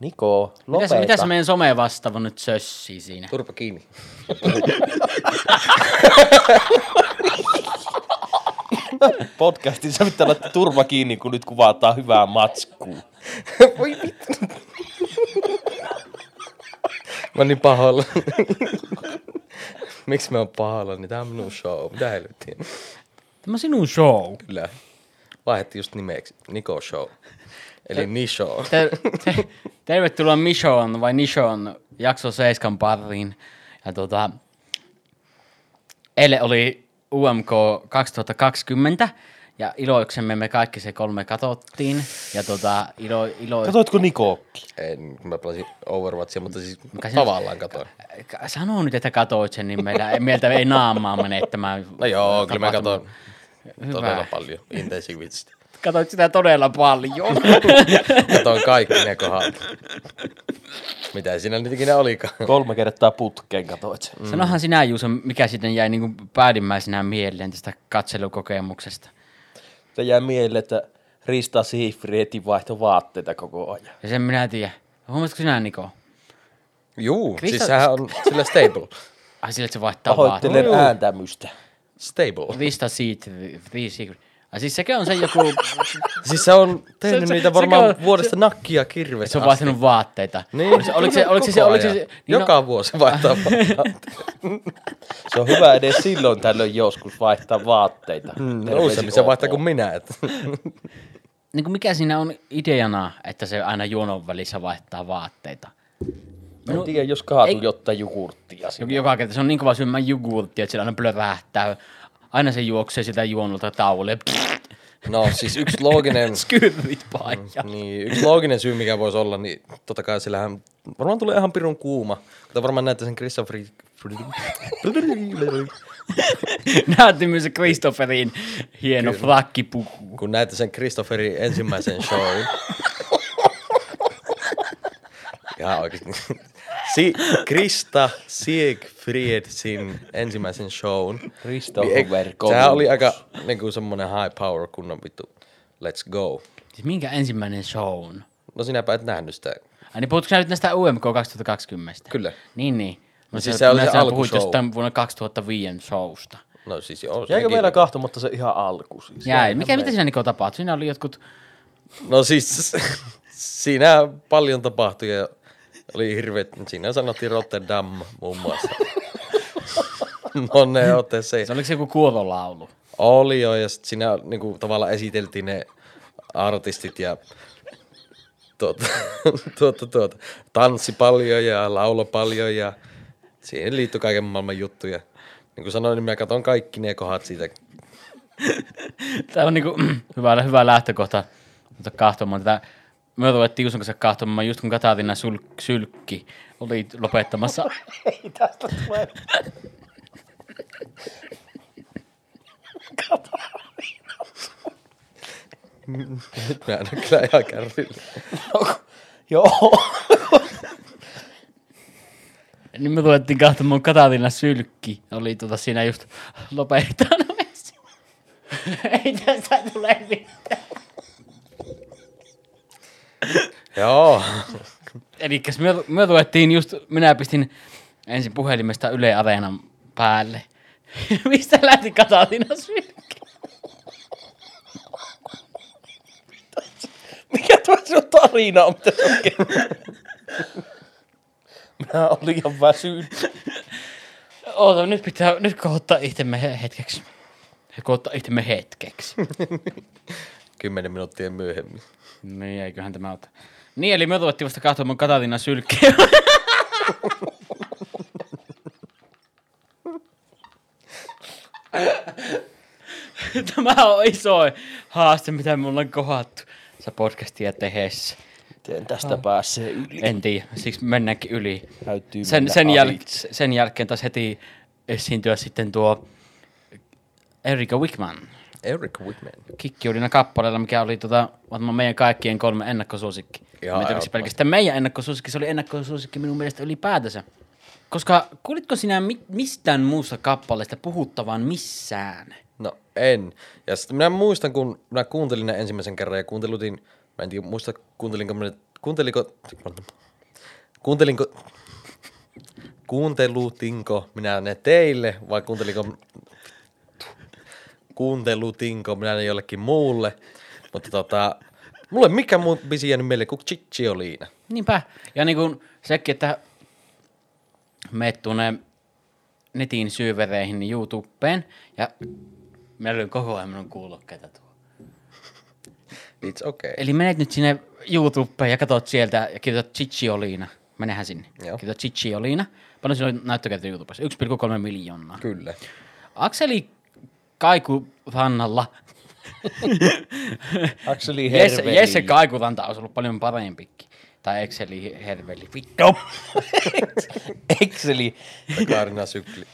Niko, Mitä lopeta. mitä se meidän somevastaava nyt sössii siinä? Turpa kiinni. Podcastissa pitää laittaa turva kiinni, kun nyt kuvataan hyvää matskua. Voi vittu. Mä oon niin pahoilla. Miksi mä oon pahoilla? Niin tää on minun show. Mitä helvettiä? Tämä on sinun show. Kyllä. Vaihdettiin just nimeksi. Niko Show. Eli Nisho. Ter- te- tervetuloa Mission vai Nishon jakso 7 pariin. Ja tota, eilen oli UMK 2020 ja iloiksemme me kaikki se kolme katottiin. Ja tota, ilo, ilo, Katoitko Nikokki? En, mä pelasin Overwatchia, mutta siis Mikä tavallaan katoin. Sano nyt, että katoit sen, niin meillä, meiltä ei naamaa menettämään. No joo, kyllä mä katoin todella paljon intensiivisesti. Katoit sitä todella paljon. Katoin kaikki ne kohdat. Mitä siinä nyt ikinä olikaan. Kolme kertaa putkeen katoit sen. Mm. Sanohan sinä Juuso, mikä sitten jäi niin päällimmäisenä mieleen tästä katselukokemuksesta. Se jää mieleen, että Rista Siegfriedin vaihto vaatteita koko ajan. Ja sen minä tiedän. Huomasitko sinä, Niko? Juu, Krista- siis sehän on sillä stable. Ai sille, että se vaihtaa vaatteita. Pahoittelen ääntämystä. Stable. Vista siitä, Ai siis sekä on se joku, Siis se on tehnyt Se- se- niitä varmaan on- vuodesta nakkia kirves se on vaihtanut vaatteita. Niin. Oliko se, oliko se, oliko se, oliko se, niin Joka vuosi vaihtaa vaatteita. Se on hyvä edes silloin tällöin joskus vaihtaa vaatteita. Mm, Useammin se OK. vaihtaa kuin minä. Et. niin kuin mikä siinä on ideana, että se aina juonon välissä vaihtaa vaatteita? En tiedä, jos kaatuu jotain jogurttia. Joka- Joka kerta se on niin kova syömään jogurttia, että sillä aina plövähtää. Aina se juoksee sitä juonolta tauolle. No siis yksi looginen, Skyrrit paija. niin, yksi looginen syy, mikä voisi olla, niin totta kai sillähän varmaan tulee ihan pirun kuuma. Kuten varmaan näette sen Christopher... Näytti myös Christopherin hieno flakkipuku. kun näette sen Christopherin ensimmäisen show. Ihan oikeesti. Si- Krista Siegfriedsin ensimmäisen shown. Christopher Niin, Columbus. Sehän oli aika niinku semmonen high power kunnon vittu. Let's go. Siis minkä ensimmäinen show on? No sinäpä et nähnyt sitä. Ai niin puhutko sä nyt näistä UMK 2020? Kyllä. Niin, niin. No siis se oli se puhuit alkushow. jostain vuonna 2005 showsta. No siis joo. Jäikö sekin- meillä kahtomatta se ihan alku siis? Jäi. Mikä, mitä siinä Niko tapahtui? Siinä oli jotkut... No siis siinä paljon tapahtui ja oli hirveet, siinä sanottiin Rotterdam muun muassa. Moneen otteeseen. Se oliko se joku kuorolaulu? Oli jo, ja sit siinä niinku, tavallaan esiteltiin ne artistit ja tuota, tuota, tuota, tanssi paljon ja laulo paljon ja siihen liittyi kaiken maailman juttuja. Niin kuin sanoin, niin minä katson kaikki ne kohdat siitä. Tämä on niinku hyvä, hyvä lähtökohta mutta kahtomaan tätä. Me ruvettiin Juuson kanssa kahtomaan just kun Katarina sul, Sylkki oli lopettamassa. Ei tästä tule. Nyt mä en ole kyllä ihan kärryllä. Joo. niin me ruvettiin kahtomaan Katarina Sylkki. Oli tuota siinä just lopettamassa. Ei tästä tule mitään. Joo. Eli me, me ruvettiin just, minä pistin ensin puhelimesta Yle Areenan päälle. Mistä lähti Katarina Sylkki? Mikä tuo sinun tarina on? Mitä? Minä olin ihan väsynyt. Oota, nyt pitää, nyt kohottaa itsemme he- hetkeksi. Kohottaa itsemme hetkeksi. Kymmenen minuuttia myöhemmin. Niin, eiköhän tämä ota. Niin, eli me ruvettiin vasta katsomaan Katarina Sylkkiä. Tämä on iso haaste, mitä me ollaan kohattu tässä podcastia tehdessä. Miten tästä pääsee yli? En tiedä, siksi mennäänkin yli. Täytyy Sen, mennä sen, jäl, sen jälkeen taas heti esiintyä sitten tuo Erika Wickman. Eric Whitman. Kikkiudina kappaleella, mikä oli tota, varmaan meidän kaikkien kolme ennakkosuosikki. Ihan oliko se pelkästään meidän ennakkosuosikki, se oli ennakkosuosikki minun mielestä ylipäätänsä. Koska kuulitko sinä mi- mistään muusta kappaleesta puhuttavan missään? No en. Ja sitten minä muistan, kun minä kuuntelin ne ensimmäisen kerran ja kuuntelutin, mä en tiedä, muista kuuntelinko minä kuunteliko, kuuntelinko, kuuntelutinko minä ne teille vai kuuntelinko, kuuntelutinko minä jollekin muulle, mutta tota, mulle mikä muu bisi jäänyt mieleen kuin Cicciolina. Niinpä. Ja niin kuin sekin, että meet tuonne netin syövereihin niin YouTubeen ja meillä oli koko ajan minun kuulokkeita tuo. It's okay. Eli menet nyt sinne YouTubeen ja katsot sieltä ja kirjoitat Cicciolina. Menehän sinne. Joo. Kirjoitat Cicciolina. Paljon sillä on näyttökertaa YouTubessa? 1,3 miljoonaa. Kyllä. Akseli Kaiku Rannalla. Akseli Jesse, Herveli. Jesse Kaikuranta olisi ollut paljon parempikin. Tai Exceli Herveli. Vittu. Exceli. Kaarina sykli.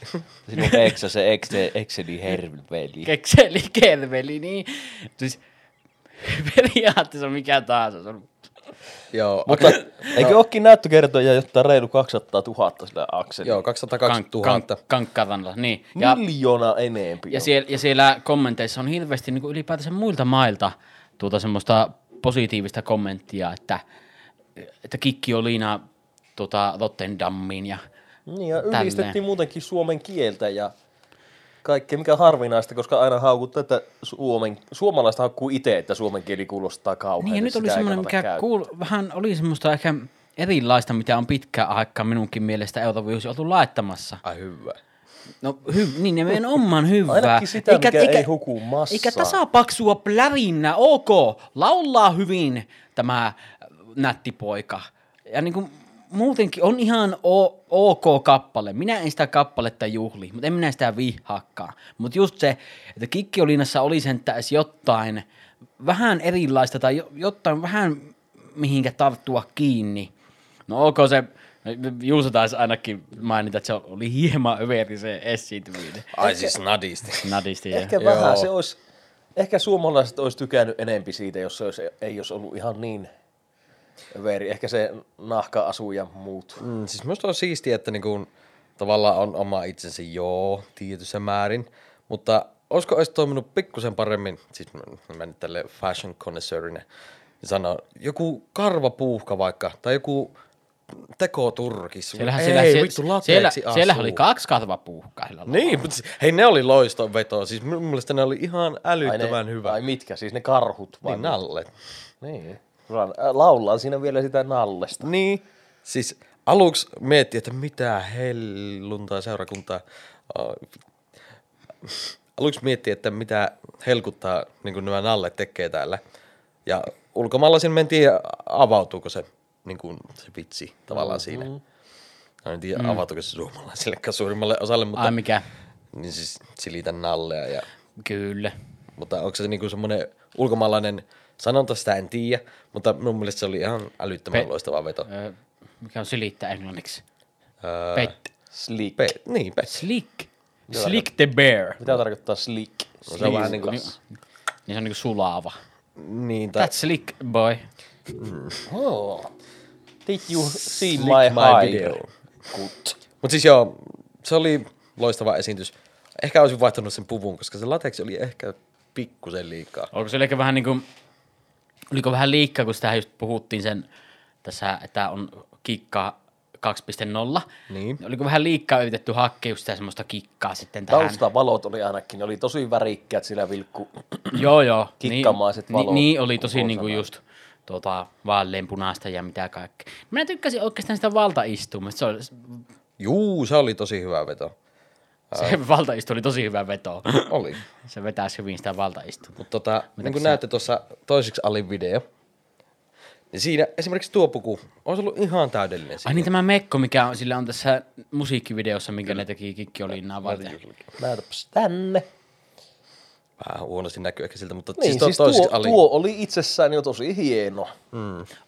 Sinun eksä se Excel, Exceli Herveli. Kekseli Kerveli, niin siis periaatteessa mikä tahansa. Se on Joo, Mutta eikö ookin näyttökertoja jotain reilu 200 000 sillä Akseli? joo, 220 000. kank- kankkaranalla, niin. Ja, Miljoona enempi. ja, siellä, ja siellä kommenteissa on hirveästi niin ylipäätänsä muilta mailta tuota semmoista positiivista kommenttia, että, että Kikki oli Liina tuota, Rotterdamiin ja Niin, ja Tälleen. ylistettiin muutenkin suomen kieltä ja kaikkea, mikä on harvinaista, koska aina haukuttaa, että suomen, suomalaiset haukkuu itse, että suomen kieli kuulostaa kauhean. Niin ja nyt oli semmoinen, mikä kuul, vähän oli semmoista ehkä erilaista, mitä on pitkään aikaa minunkin mielestä Eurovision oltu laittamassa. Ai hyvä. No hy, niin nimenomaan hyvää. Ainakin sitä, mikä ei huku massaan. Eikä tasapaksua plärinnä, ok, laulaa hyvin tämä nätti poika. Ja niin kuin muutenkin on ihan o- ok kappale. Minä en sitä kappaletta juhli, mutta en minä sitä vihaakaan. Mutta just se, että Kikkioliinassa oli sentään edes jotain vähän erilaista tai jo, jotain vähän mihinkä tarttua kiinni. No ok, se Juuso taisi ainakin mainita, että se oli hieman överi se esiintyminen. Ai siis nadisti. Nadisti. ja- Ehkä Joo. vähän se olisi, ehkä suomalaiset olisi tykännyt enempi siitä, jos se olisi, ei olisi ollut ihan niin veri. Ehkä se nahka-asu ja muut. Mm, siis minusta on siistiä, että niinku, tavallaan on oma itsensä joo, tietyssä määrin, mutta olisiko olisi toiminut pikkusen paremmin, siis mä, nyt tälle fashion connoisseurina sanoa, joku karvapuuhka vaikka, tai joku tekoturkis. Siellähän, ei, siellä, vittu, siellä, siellä, asuu. siellä oli kaksi karvapuuhkaa. Niin, mutta hei ne oli loiston veto, siis mun mielestä ne oli ihan Ai, älyttömän ne, hyvä. ai mitkä, siis ne karhut vai niin, nalle. Niin. Ran- äh, Laulaa siinä vielä sitä nallesta. Niin, siis aluksi mietti, että mitä helluntaa seurakuntaa. Äh, Aluksi mietti, että mitä helkuttaa niin nämä nalle tekee täällä. Ja ulkomailla siinä mentiin avautuuko se, niin kuin, se vitsi tavallaan siinä. Mä en tiedä, mm. avautuuko se suomalaisillekaan suurimmalle osalle, mutta Ai mikä? niin siis silitän nallea. Ja, Kyllä. mutta onko se niinku semmoinen ulkomaalainen sanonta, sitä en tiedä, mutta mun mielestä se oli ihan älyttömän Pe- loistava veto. Ö, mikä on silittää englanniksi? Öö, Pet. Slick. Pe- niin, pet. Slick. Slick the bear. Mitä tarkoittaa slick? No, se on vähän niinku, Niin se on niinku sulaava. niin, tai, That's slick, boy. Oh. Did you see Slick my, my video. Good. Mut siis joo, se oli loistava esiintys. Ehkä olisin vaihtanut sen puvun, koska se lateksi oli ehkä pikkusen liikaa. Onko se ehkä vähän niinku, oliko vähän liikkaa, kun sitä just puhuttiin sen tässä, että on kikka 2.0. Niin. Oliko vähän liikkaa yritetty hakea just sitä semmoista kikkaa sitten tähän? Taustavalot oli ainakin, ne oli tosi värikkäät sillä vilkku. Joo, joo. Kikkamaiset niin, valot niin, niin, oli tosi niinku just tuota, vaaleanpunaista ja mitä kaikkea. Mä tykkäsin oikeastaan sitä valtaistumista. Se, oli, Juu, se oli tosi hyvä veto. Se valtaistu oli tosi hyvä veto. Oli. se vetäisi hyvin sitä valtaistumista. Mutta tota, niin kuin sä- näette tuossa toiseksi alin video, niin siinä esimerkiksi tuo puku olisi ollut ihan täydellinen. Ai niin tämä Mekko, mikä on, sillä on tässä musiikkivideossa, minkä ne teki Kikki Olinnaa varten. Näytäpäs tänne. Vähän huonosti näkyy ehkä siltä, mutta Niin, siis, siis, tuo, siis tuo, ali. tuo oli itsessään jo tosi hieno.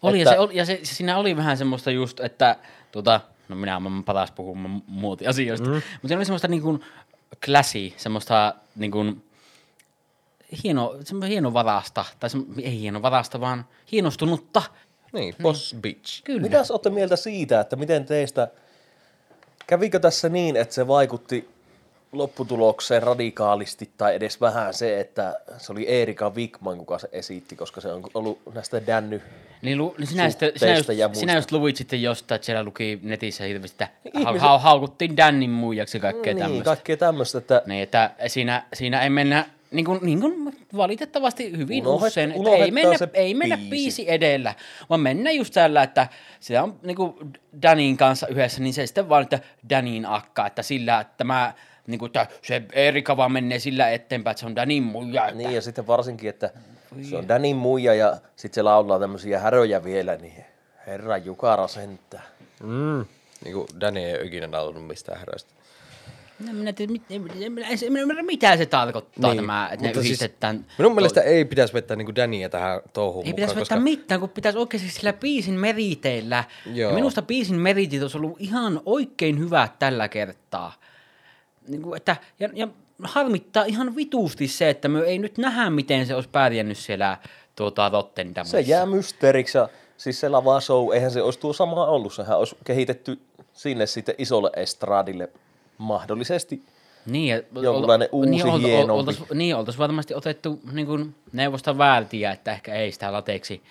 Oli, Että- ja, se, oli, ja se, se, siinä oli vähän semmoista just, että tuota, no minä olen paras puhumaan muotiasioista, mm. mutta siinä oli semmoista niin kuin classy, semmoista niin kuin, hieno, semmoista hienovarasta, tai semmo, ei hienovarasta, vaan hienostunutta. Niin, Boss Bitch. Kyllä. Mitäs olette mieltä siitä, että miten teistä, kävikö tässä niin, että se vaikutti lopputulokseen radikaalisti tai edes vähän se, että se oli Erika Wigman, kuka se esitti, koska se on ollut näistä Dänny Niin, lu, niin sinä, sitten, sinä, just, ja muista. sinä just luvit sitten jostain, että siellä luki netissä hirveästi, että hau, Ihmiset- hau, haukuttiin Dannin muijaksi ja kaikkea niin, tämmöistä. kaikkea tämmöistä, että Niin, että siinä, siinä ei mennä, niin kuin, niin kuin valitettavasti hyvin Unohdet- usein, että ei mennä, ei mennä biisi. biisi edellä, vaan mennä just tällä, että se on niin kuin Danin kanssa yhdessä, niin se sitten vaan, että Danin akka, että sillä, että mä, niin kuin, että se Erika vaan menee sillä eteenpäin, että se on Danin muija. Että, niin ja sitten varsinkin, että se on Danin muija ja sitten se laulaa tämmöisiä häröjä vielä, niin herra Jukara sentää. Mm. Niin kuin Danny ei ole ikinä naulunut mistään herroista. No, minä tiedä, mit, en, ymmärrä, mitä se tarkoittaa niin, tämä, että ne mutta yhdistetään. Siis, minun mielestä ei pitäisi vetää niin Dania tähän touhuun Ei mukaan, pitäisi koska... vetää mitään, kun pitäisi oikeasti sillä biisin meriteillä. Joo. Ja minusta biisin meritit olisi ollut ihan oikein hyvät tällä kertaa. Niin kuin, että, ja, ja harmittaa ihan vituusti se, että me ei nyt nähdä, miten se olisi pärjännyt siellä tuota, Rotterdamissa. Se jää mysteeriksi ja siis se lava show, eihän se olisi tuo sama ollut, sehän olisi kehitetty sinne sitten isolle estradille mahdollisesti. Niin, ja, Jonkunlainen uusi, niin, olta- hienompi. oltais, niin, oltaisiin varmasti otettu niin kuin neuvosta väärtiä, että ehkä ei sitä lateeksi.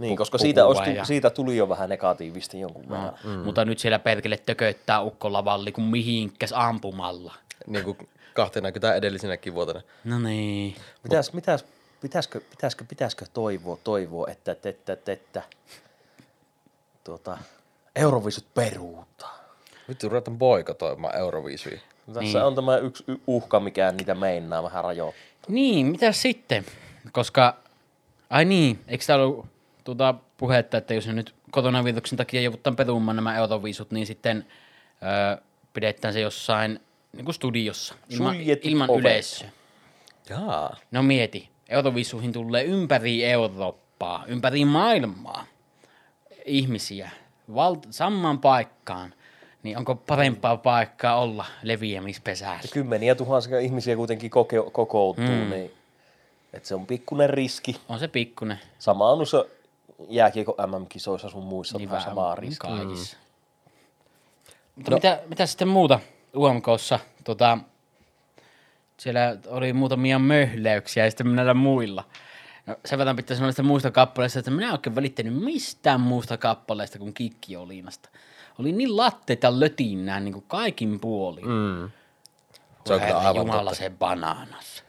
Niin, koska siitä, olisi, ja- siitä tuli jo vähän negatiivista jonkun verran. Mm. Mutta nyt siellä perkele tököttää ukko lavalli kuin mihinkäs ampumalla. Niin kuin kahtena kytä edellisenäkin vuotena. No niin. Mitäs, mitäs, pitäisikö, pitäisikö, pitäisikö toivoa, toivoa, että, että, että, että, että tuota, Eurovisut peruutaan. Vittu, ruvetaan boikotoimaan Euroviisuja. Tässä Niin. on tämä yksi uhka, mikä niitä meinaa vähän rajoittaa. Niin, mitä sitten? Koska, ai niin, eikö täällä ollut tuota puhetta, että jos nyt koronaviruksen takia joudutaan perumaan nämä euroviisut, niin sitten öö, pidetään se jossain niin kuin studiossa, ilman, ilman ovet. yleisöä. Jaa. No mieti, eurovisuihin tulee ympäri Eurooppaa, ympäri maailmaa ihmisiä val- samaan paikkaan, niin onko parempaa paikkaa olla leviämispesässä? Kymmeniä tuhansia ihmisiä kuitenkin koke- kokoutuu, mm. niin että se on pikkuinen riski. On se pikkunen. Sama on noissa jääkiekko MM-kisoissa sun muissa niin vähän samaa riskiä. Kaikissa. Mutta no. mitä, mitä sitten muuta UMKssa? Tota, siellä oli muutamia möhleyksiä ja sitten näillä muilla. No, sen verran pitää sanoa näistä muista kappaleista, että minä en oikein välittänyt mistään muusta kappaleesta kuin Kikki. Oli niin latteita lötinää niin kuin kaikin puolin. Mm. Se on kyllä aivan Jumala se banaanas.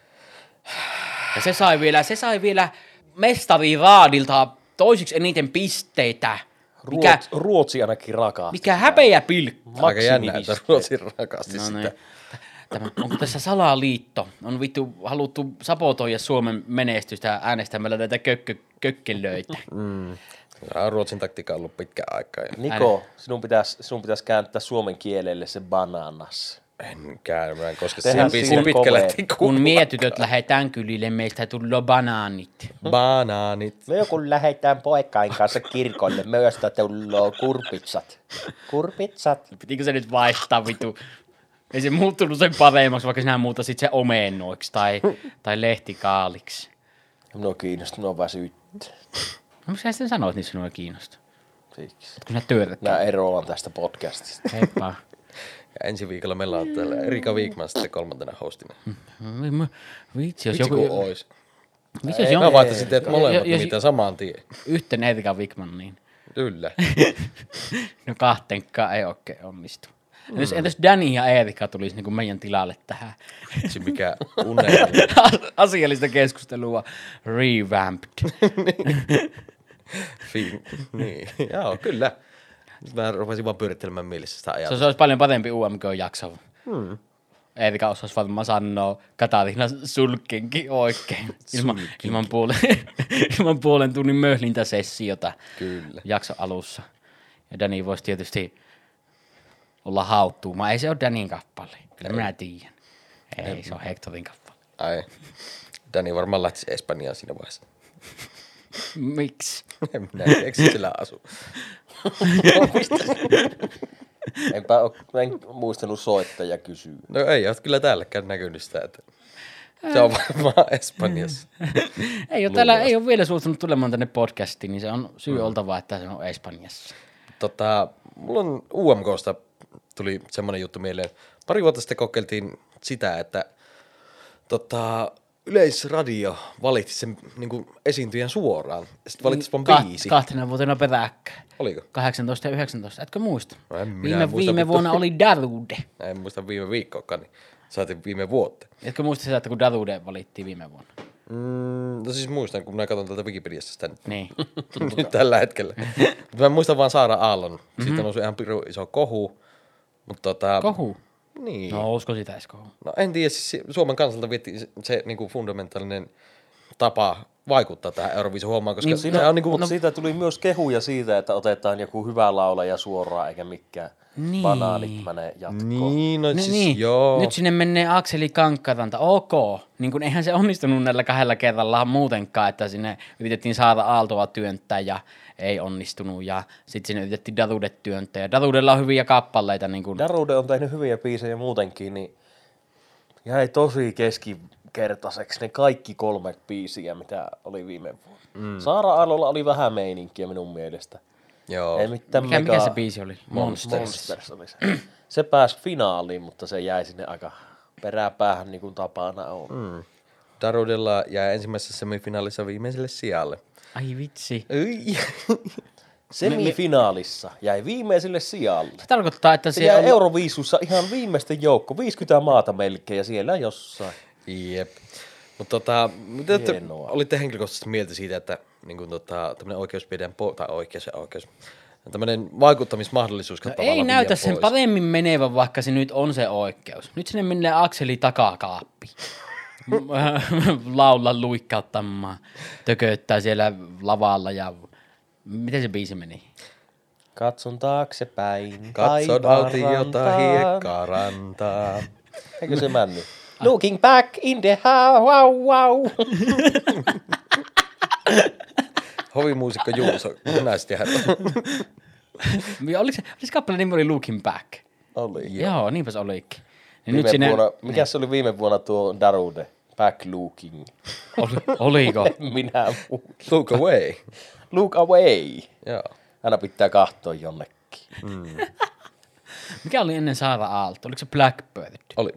Ja se sai vielä, se sai vielä mestari Raadilta toisiksi eniten pisteitä. Mikä, Ruotsi, Ruotsi ainakin rakastaa. mikä häpeä pilkku. Aika jännä, että. Ruotsi rakasti No sitä. niin. Tämä, onko tässä salaliitto? On vittu haluttu sabotoida Suomen menestystä äänestämällä näitä kökkö, kökkelöitä. Tämä on Ruotsin taktiikka ollut pitkä aikaa. Niko, sinun pitäisi, sinun pitäisi kääntää suomen kielelle se bananas. En käy, mä en siihen siinä biisiin pitkälle kovee. tikkuun. Kun mietytöt lähetään kylille, meistä tulee banaanit. Banaanit. Me kun lähdetään poikkain kanssa kirkolle, myös tulee kurpitsat. Kurpitsat. Pitikö se nyt vaihtaa vittu? Ei se muuttunut sen paremmaksi, vaikka sinä muutasit se omennoiksi tai, tai lehtikaaliksi. No kiinnostunut, on väsyttä. No miksi sä sitten sanoit, niin sinua kiinnostaa? Siksi. Kun sä työtät. Minä eroan tästä podcastista. Heippa. Ja ensi viikolla meillä on täällä Erika Wigman sitten kolmantena hostina. Vitsi, jos Vitsi joku... kun ois. Vitsi, jos Mä joku... vaihtaisin teet molemmat jos- nimittäin samaan tien. Yhten Erika Wigman, niin Kyllä. no kahtenkaan ei oikein onnistu. Entäs, entäs Danny ja Erika tulisi niin meidän tilalle tähän Vitsi mikä unelmi. asiallista keskustelua revamped. Fi- niin, joo, kyllä. Nyt Mä rupesin vaan pyörittelemään mielessä sitä Se, ajatusta. se olisi paljon parempi UMK-jakso. Hmm. Erika osaisi varmaan sanoa Katariina sulkenkin oikein. Ilman, ilman, puolen, ilman puolen tunnin möhlintäsessiota Kyllä. jakso alussa. Ja Dani voisi tietysti olla hauttuuma. Ei se ole Danin kappale. Kyllä minä tiedän. Ei, se on Hectorin kappale. Ai. Dani varmaan lähtisi Espanjaan siinä vaiheessa. Miksi? En minä eikö se siellä asu? Enpä ole, en muistanut soittaa ja kysyä. No ei ole kyllä täälläkään näkynyt sitä, että se on varmaan Espanjassa. Ei ole, täällä, ei ole vielä suostunut tulemaan tänne podcastiin, niin se on syy mm. oltava, että se on Espanjassa. Tota, mulla on UMKsta tuli semmoinen juttu mieleen. pari vuotta sitten kokeiltiin sitä, että tota, Yleisradio valitsi sen niin kuin esiintyjän suoraan. Sitten valitsi vaan Ka- biisi. kahtena vuotena peräkkäin. Oliko? 18 ja 19, etkö muista? No en minä viime, muista, viime vuonna oli Darude. En muista viime viikkoakaan, niin saatiin viime vuotta. Etkö muista sitä, että kun Darude valittiin viime vuonna? Mm, no siis muistan, kun minä katson täältä Wikipediasta sitä nyt, Niin. nyt tällä hetkellä. Mutta mä muistan vaan Saara Aallon. Siitä nousi ihan piru iso kohu. Mutta tota, Kohu. Niin. No usko sitä edes kohu. No en tiedä, siis Suomen kansalta vietti se, se niin kuin fundamentaalinen tapa vaikuttaa tähän Euroviisun hommaan, koska Niin, niin, siinä no, on niin kuin, Mutta siitä tuli myös kehuja siitä, että otetaan joku hyvä laulaja suoraan, eikä mikään Niin. niin. banaanit jatkoon. niin, no Ni- siis niin. joo. Nyt sinne menee Akseli Kankkaranta. Ok. Niin kun eihän se onnistunut näillä kahdella kerralla muutenkaan, että sinne yritettiin saada Aaltoa työntää ja ei onnistunut. Ja sitten sinne yritettiin Darudet työntää. Ja Darudella on hyviä kappaleita. Niin kun, Darude on tehnyt hyviä biisejä muutenkin, niin jäi tosi keskikertaiseksi ne kaikki kolme biisiä, mitä oli viime vuonna. Mm. Saara Aallolla oli vähän meininkiä minun mielestä. joo. Ei mitään mikä, mikä mega- se biisi oli? Monsters. Monsters oli se. se pääsi finaaliin, mutta se jäi sinne aika peräpäähän niin kuin tapana on. Mm. Darudella jäi ensimmäisessä semifinaalissa viimeiselle sijalle. Ai vitsi. Ei. Semifinaalissa jäi viimeiselle sijalle. Se tarkoittaa, että Se se jäi on... Euroviisussa ihan viimeisten joukko, 50 maata melkein ja siellä jossain. Jep. Mutta tota, mitä te olitte henkilökohtaisesti mieltä siitä, että niin kuin, tota, tämmöinen oikeus viedään po- tai oikeus ja oikeus, tämmöinen vaikuttamismahdollisuus No ei näytä sen paremmin menevän, vaikka se nyt on se oikeus. Nyt sinne menee Akseli takakaappi. Laula luikkauttamaan, tököttää siellä lavalla ja... Miten se biisi meni? Katson taaksepäin. Katson rantaan. hiekkaa rantaa. Eikö se männy? Looking back in the how, wow, wow. Hovimuusikko Juuso, ja herrat. Oliko se, oliko se kappaleen nimi oli Looking Back? Oli. Joo, niinpä se olikin. Ja Viime nyt sinne, vuonna, mikä se oli viime vuonna tuo Darude? Back looking. oli, oliko? Minä muu. Look away. Look away. Joo. Aina pitää katsoa jonnekin. Mikä oli ennen Saara Aalto? Oliko se Blackbird? Oli.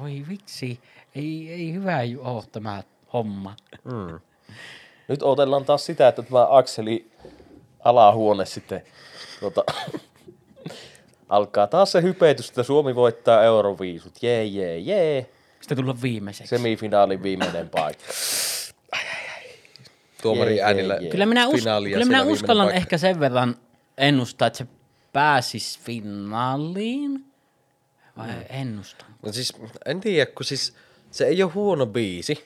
Voi vitsi, ei, ei hyvä ju- oo tämä homma. Nyt odotellaan taas sitä, että tämä Akseli alahuone sitten tuota, alkaa taas se hypetys, että Suomi voittaa Euroviisut. Jee, jee, jee. Sitten tulla viimeiseksi. Semifinaalin viimeinen paikka. Tuomari Jee, äänillä. jee, jee. Kyllä minä, us- kyllä minä uskallan paikka. ehkä sen verran ennustaa, että se pääsisi finaaliin. Vai mm. ennustan? No siis, en tiedä, kun siis se ei ole huono biisi,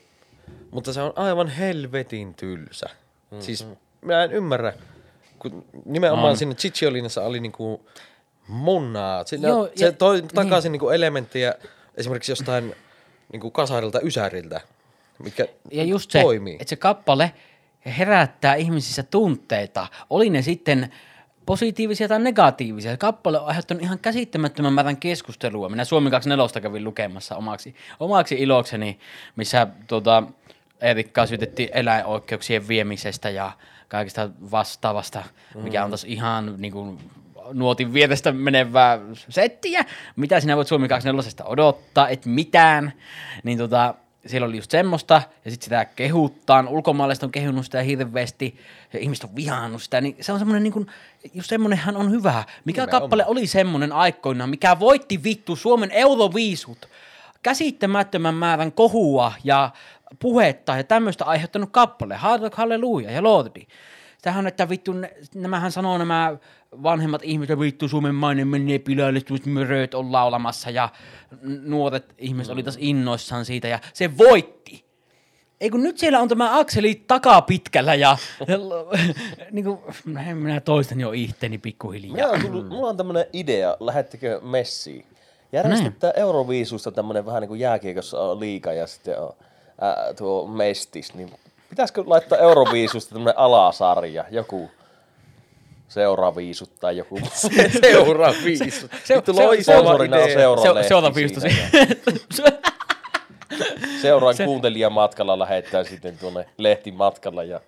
mutta se on aivan helvetin tylsä. Mm-hmm. Siis mä en ymmärrä, kun nimenomaan On. siinä Chichiolinassa oli niinku monaa. Siinä, Joo, se ja- toi takaisin niinku elementtejä esimerkiksi jostain niinku kasarilta ysäriltä, mikä Ja just se, toimii. että se kappale herättää ihmisissä tunteita. Oli ne sitten positiivisia tai negatiivisia. Se kappale on aiheuttanut ihan käsittämättömän määrän keskustelua. Minä Suomi 24 kävin lukemassa omaksi, omaksi ilokseni, missä tuota, Erikkaa syytettiin eläinoikeuksien viemisestä ja kaikista vastaavasta, mikä on tossa ihan niin kuin, nuotin vierestä menevää settiä. Mitä sinä voit Suomi 24 odottaa, et mitään. Niin tota, siellä oli just semmoista, ja sitten sitä kehuttaan, ulkomaalaiset on kehunut sitä hirveästi, ja ihmiset on vihannut sitä, niin se on semmoinen niin kuin, just semmoinenhan on hyvä. Mikä Nimenomaan. kappale oli semmoinen aikoinaan, mikä voitti vittu Suomen Euroviisut, käsittämättömän määrän kohua ja puhetta ja tämmöistä aiheuttanut kappale, Hard Rock Hallelujah ja Lordi. Tähän että vittu, nämähän sanoo nämä vanhemmat ihmiset, että vittu Suomen maine menee pilalle, möröt on laulamassa ja nuoret ihmiset oli taas innoissaan siitä ja se voitti. Ei kun nyt siellä on tämä Akseli takapitkällä ja, ja niin kuin, minä toistan jo ihteni pikkuhiljaa. Minä on tullut, mulla on tämmönen idea, lähettekö messiin? Järjestetään Euroviisusta tämmönen vähän niin kuin jääkiekossa on liiga ja sitten on ää, tuo mestis, niin pitäisikö laittaa Euroviisusta tämmönen alasarja, joku seuraviisut tai joku. Se- Vittu se- Sponsorina on idea. seura Se, se on viistu Seuraan kuuntelijamatkalla lähettää sitten tuonne lehtimatkalla ja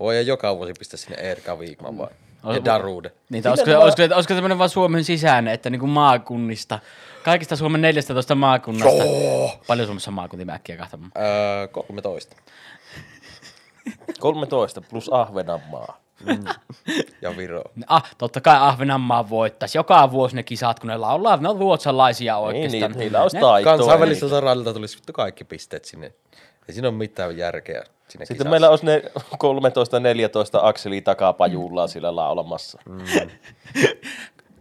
Voi ja joka vuosi pistää sinne Erika Viikman vaan. Ja Darude. Niin, olisiko, olisiko, olisiko semmoinen vaan Suomen sisäinen, että niin kuin maakunnista, kaikista Suomen 14 maakunnasta. Joo. Paljon Suomessa on maakuntia mä äkkiä kahtamaan. Öö, 13. 13 plus Ahvenanmaa. Ja Viro. Ah, totta kai Ahvenanmaa voittaisi. Joka vuosi ne kisat, kun ne laulaa, ne on ruotsalaisia Niin, oikeastaan. niin, niillä olisi Ne- taitoa. Kansainväliseltä radilta tulisi vittu kaikki pisteet sinne. Ei siinä ole mitään järkeä siinä Sitten kisassa. meillä olisi ne 13-14 akseli takapajulla sillä laulamassa.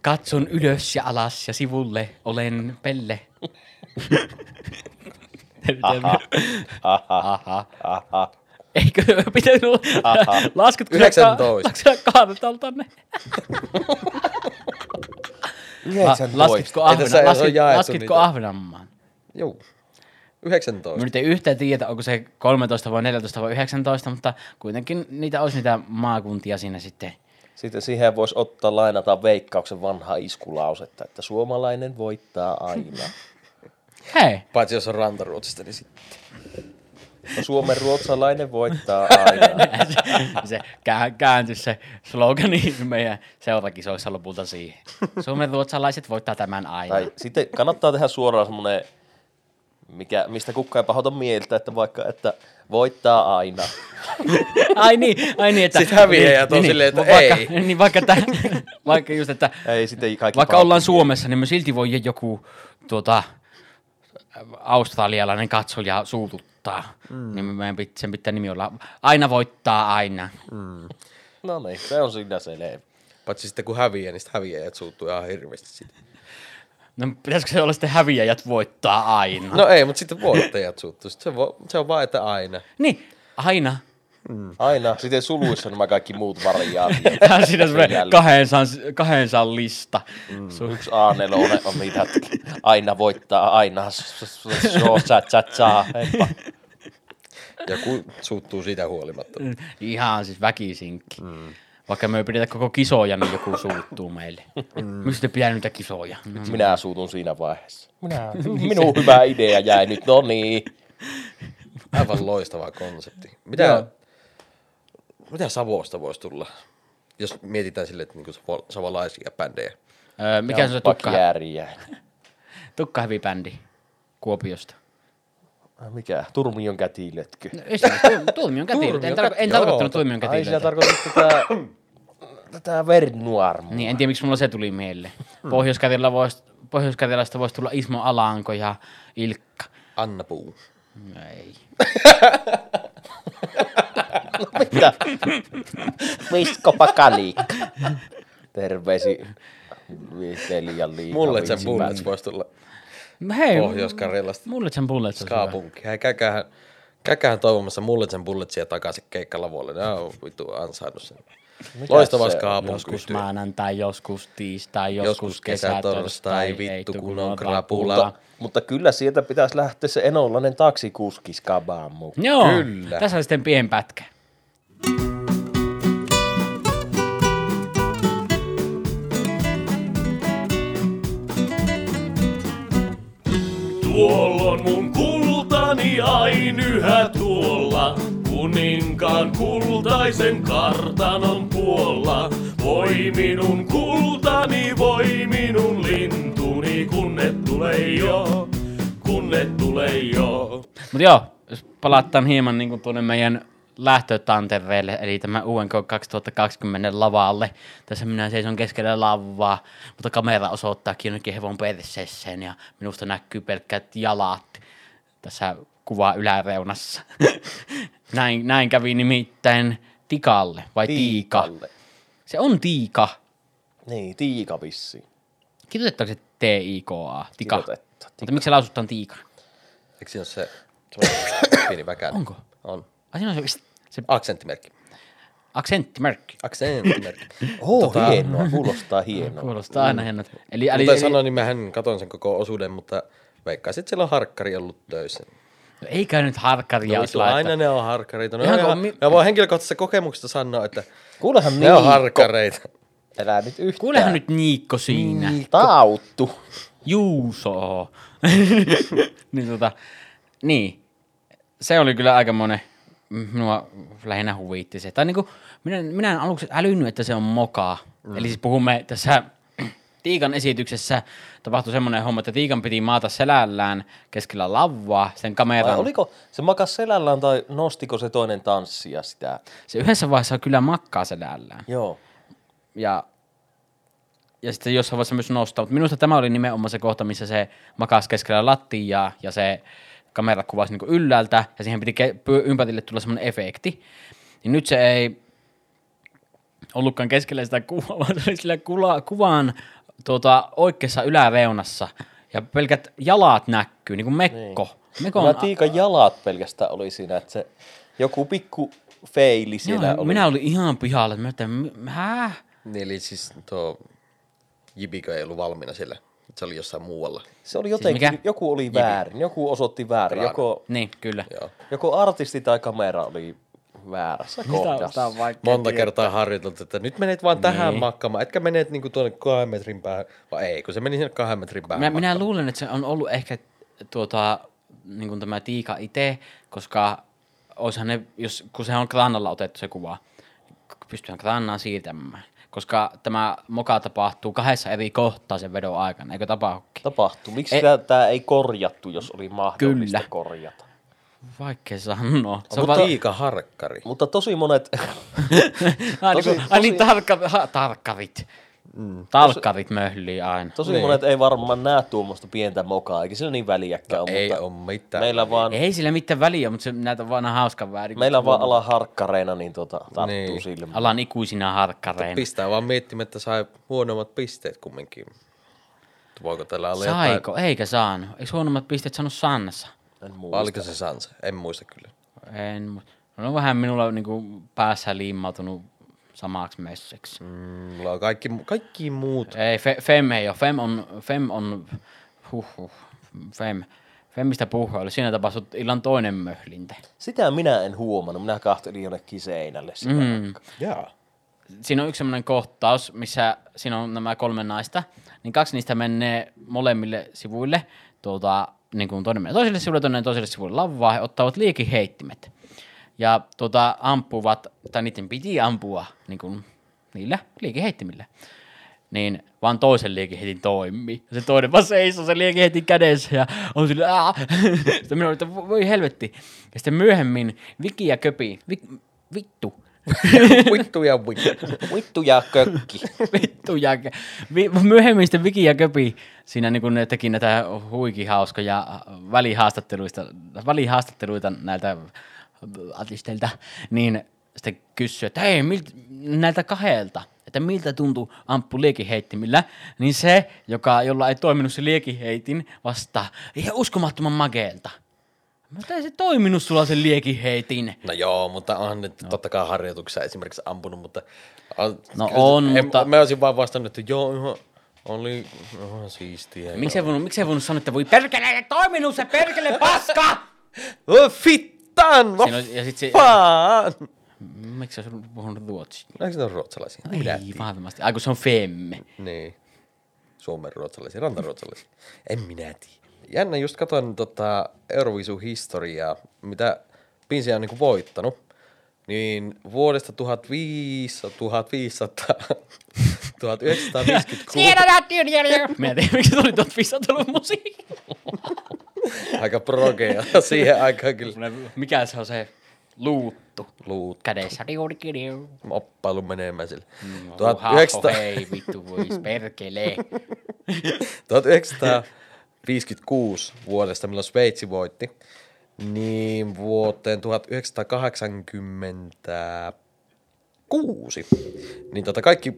Katson ylös ja alas ja sivulle, olen Pelle. Aha, aha, Aha. aha. Eikö pitänyt olla? Lasketko 19. sä kaadetaltanne? 19. Laskitko, ole laskit, laskitko. Ahvenanmaan? Juu. 19. Mä nyt ei yhtään tiedä, onko se 13 vai 14 vai 19, mutta kuitenkin niitä olisi niitä maakuntia siinä sitten. Sitten siihen voisi ottaa lainata veikkauksen vanhaa iskulausetta, että suomalainen voittaa aina. Hei, Paitsi jos on rantaruotsista, niin sitten. No, Suomen ruotsalainen voittaa aina. se kää- kääntyi se slogani meidän seurakisoissa lopulta siihen. Suomen ruotsalaiset voittaa tämän aina. Tai sitten kannattaa tehdä suoraan semmoinen, mikä, mistä kukka ei pahota mieltä, että vaikka, että voittaa aina. Ai niin, ai niin, että... Sitten häviäjät on silleen, että vaikka, ei. Niin vaikka, että, vaikka just, että Ei sitten kaikki vaikka ollaan mieltä. Suomessa, niin me silti voi joku tuota, australialainen katsoja suututtaa. Mm. Niin meidän pit, sen pitää nimi olla aina voittaa aina. No niin, se on siinä selvä. Paitsi sitten kun häviää, niin sitten häviäjät suuttuu ihan hirveästi siitä. No pitäisikö se olla sitten häviäjät voittaa aina? No ei, mutta sitten voittajat suuttuu. Sitten se, vo, se on vaan, että aina. Niin, aina. Aina. Sitten suluissa nämä kaikki muut variaatiot. Tää on siinä semmoinen kahdensan, kahdensan lista. Mm. Yksi A4 on niitä, että aina voittaa, aina. Joo, sä, sä, sä, heippa. Joku suuttuu siitä huolimatta. Ihan siis väkisinkin. Mm. Vaikka me ei pidetä koko kisoja, niin joku suuttuu meille. Mm. Mistä pitää niitä kisoja? No. Minä suutun siinä vaiheessa. Minä, minun hyvä idea jäi nyt, no niin. Aivan loistava konsepti. Joo. Mitä, Savosta voisi tulla, jos mietitään sille, että niinku savo- savolaisia bändejä? Öö, mikä on se tukka, tukkahävibändi Kuopiosta? Mikä? Turmion kätilötkö? No, ei se, tu- Tuomion kätilöt. En, Turmion- tarko- en tarkoittanut Tuomion Ai sinä kätilöitä. tarkoitit tätä, tätä vernuarmua. Niin, en tiedä miksi mulla se tuli mieleen. pohjois vois, pohjois voisi tulla Ismo Alanko ja Ilkka. Anna Puu. No Ei. Mitä? Miskopa kalikka. Terveisi liian liikaa. Mulle sen Bullets voisi tulla Hei, Pohjois-Karjalasta. Mulle sen Bullets olisi hyvä. Ska-punkki. Hei, käykäähän, käykäähän toivomassa Mullet sen Bulletsia takaisin keikkalavoille. Ne on vittu ansainnut sen. Loistava se on? ska Joskus maanantai, joskus tiistai, joskus, Joskus kesä, kesätorstai, torstai, vittu, kun on krapula. krapula. Mutta kyllä sieltä pitäisi lähteä se enolainen taksikuski skabaan mukaan. Joo, Kyllä. tässä on sitten pien pätkä. Ain yhä tuolla, kuninkaan kultaisen kartanon puolla. Voi minun kultani, voi minun lintuni, kunne tulee jo, kunne tulee jo. Mutta joo, jos palataan hieman niin kuin tuonne meidän lähtötantereelle, eli tämä UNK 2020 lavalle. Tässä minä seison keskellä lavaa, mutta kamera osoittaakin jonnekin hevon perseeseen ja minusta näkyy pelkkät jalat tässä kuva yläreunassa. näin, näin kävi nimittäin Tikalle, vai Tiika? Tiikalle. Se on Tiika. Niin, tiika vissi. Kirjoitettaako se T-I-K-A? Tika. Kirjoitetta. Mutta miksi se lausutaan Tiika? Eikö siinä ole se pieni väkään? Onko? On. Ai siinä on se, se Aksenttimerkki. aksenttimerkki. Aksenttimerkki. Oh, Tota- hienoa, kuulostaa hienoa. Kuulostaa aina hienolta. Eli, eli, Kuten eli, sanoin, niin mähän katon sen koko osuuden, mutta veikkaisin, että siellä on harkkari ollut töissä. Eikä nyt harkkaria No, vittu, aina laittaa. ne on harkkareita. No, Ihan mi- mä voin henkilökohtaisesta kokemuksesta sanoa, että Kuulehan ne Niikko. on harkkareita. Älä nyt yhtään. Kuulehan nyt Niikko siinä. Tauttu. Juuso. niin, tota, niin. Se oli kyllä aika monen, minua lähinnä huvitti se. Tai niinku, minä, minä en aluksi älynyt, että se on moka. Mm. Eli siis puhumme tässä Tiikan esityksessä tapahtui semmoinen homma, että Tiikan piti maata selällään keskellä lavaa sen Vai kameran. oliko se makas selällään tai nostiko se toinen tanssia sitä? Se yhdessä vaiheessa kyllä makkaa selällään. Joo. Ja, ja sitten jossain vaiheessa myös nostaa. Mutta minusta tämä oli nimenomaan se kohta, missä se makasi keskellä lattiaa ja se kamera kuvasi niin ylhäältä ja siihen piti ke- ympärille tulla semmoinen efekti. Niin nyt se ei ollutkaan keskellä sitä kuvaa, vaan se oli sillä kula, kuvan tuota, oikeassa yläreunassa ja pelkät jalat näkyy, niin kuin mekko. Niin. Mekko Nämä Tiikan jalat pelkästään oli siinä, että se joku pikku feili siellä Joo, oli. minä olin ihan pihalla, että mä ajattelin, "M- hää? Niin, eli siis tuo Jibiko ei ollut valmiina siellä. Se oli jossain muualla. Se oli jotenkin, Siis joku oli väärin, joku osoitti väärin, joko, Niin, kyllä. Joo. joko artisti tai kamera oli väärässä kohdassa. on vaikea Monta kertaa harjoiteltu, että nyt menet vaan tähän Niin. makkaamaan, etkä menet niinku tuonne kahden metrin päähän, vai ei, kun se meni sinne kahden metrin päähän Minä, minä luulen, että se on ollut ehkä tuota, niin kuin tämä tiika itse, koska olisihan ne, jos, kun se on krannalla otettu se kuva, pystyhän krannaan siirtämään. Koska tämä moka tapahtuu kahdessa eri kohtaa sen vedon aikana, eikö tapahdukin? Tapahtui. Miksi Ei- tämä ei korjattu, jos oli mahdollista Kyllä. korjata? Vaikea sanoa. Se on on vaan- Tiika Harkkari. Mutta tosi monet, Ai, tosi- niin, ai niin, tosi- tarkka, ha, tarkkarit. Mm. Talkkarit möhlii aina. tosi Niin. monet ei varmaan näe tuommoista pientä mokaa, eikä sillä niin väliäkään ole, Ei oo mitään. meillä vaan, Ei sillä mitään väliä, mutta se näyttää vaan hauskan väärin. meillä vaan ala harkkareina, niin tota, tarttuu Niin. silmään. Alan ikuisina harkkareina. Pistää vaan miettimään, että sai huonommat pisteet kumminkin. Voiko tällä olla Saiko? Eikä saanut. Eikö huonommat pisteet saanut Sannassa? En Vai muista. oliko se Sansa? En muista kyllä. En, mu- no on vähän minulla niinku päässä liimmautunut samaksi messeksi. Mm. Mulla on kaikki, kaikki muut. Ei, fe, Fem ei ole. Fem on, Fem on, huh, huh, Fem. Femmistä puhua oli siinä tapahtui illan toinen möhlinte. Sitä minä en huomannut. Minä kahtelin jonnekin seinälle sitä. Mm. Jaa. Siinä on yksi sellainen kohtaus, missä siinä on nämä kolme naista, niin kaksi niistä menee molemmille sivuille, tuota, niin kuin toinen menee toiselle sivulle, toinen toiselle sivulle lavaa, he ottavat liikiheittimet. Ja tuota, ampuvat, tai niiden piti ampua niin kuin, niillä liikeheittimillä. Niin vaan toisen liikeheitin toimii. Ja se toinen vaan seisoo sen liikeheitin kädessä ja on sillä aah. Sitten minä olin, voi helvetti. Ja sitten myöhemmin Viki ja Köpi, vi, vittu, Vittu ja vittu. Vittu ja kökki. Vittu ja vi, myöhemmin sitten Viki ja Köpi siinä niin kun ne teki näitä huikin hauskoja välihaastatteluista, välihaastatteluita näiltä artisteilta, niin sitten kysyi, että hei, milt, näiltä kahdelta, että miltä tuntui amppu liekiheittimillä, niin se, joka, jolla ei toiminut se liekiheitin, vastaa ihan uskomattoman mageelta. Mutta ei se toiminut sulla se liekiheitin. No joo, mutta onhan nyt no. totta kai harjoituksessa esimerkiksi ampunut, mutta... On, No on, en, mutta- Mä olisin vaan vastannut, että joo, ihan, oli ihan siistiä. Miksi ei voinut, miksi ei voinut sanoa, että voi perkele, ei toiminut se perkele paska! Fittan! Siinä ja sit se- Faan! Miksi sä puhunut ruotsia? Eikö ne ole ruotsalaisia? Ei, varmasti. Ai kun se on femme. Niin. Suomen ruotsalaisia, rantaruotsalaisia. En minä tiedä. Jännä, just katsoin tota Eurovisun historiaa, mitä biisiä on niinku voittanut. Niin vuodesta 1500, 1500 1956, Mä en tiedä, miksi tuli 1500-luvun musiikki. aika progea siihen aikaan kyllä. Mikä se on se luuttu Luut, kädessä? oppailu menemään sille. Mm, 1900 Hei vittu, vois perkele. 1956 vuodesta, milloin Sveitsi voitti, niin vuoteen 1986, niin tota kaikki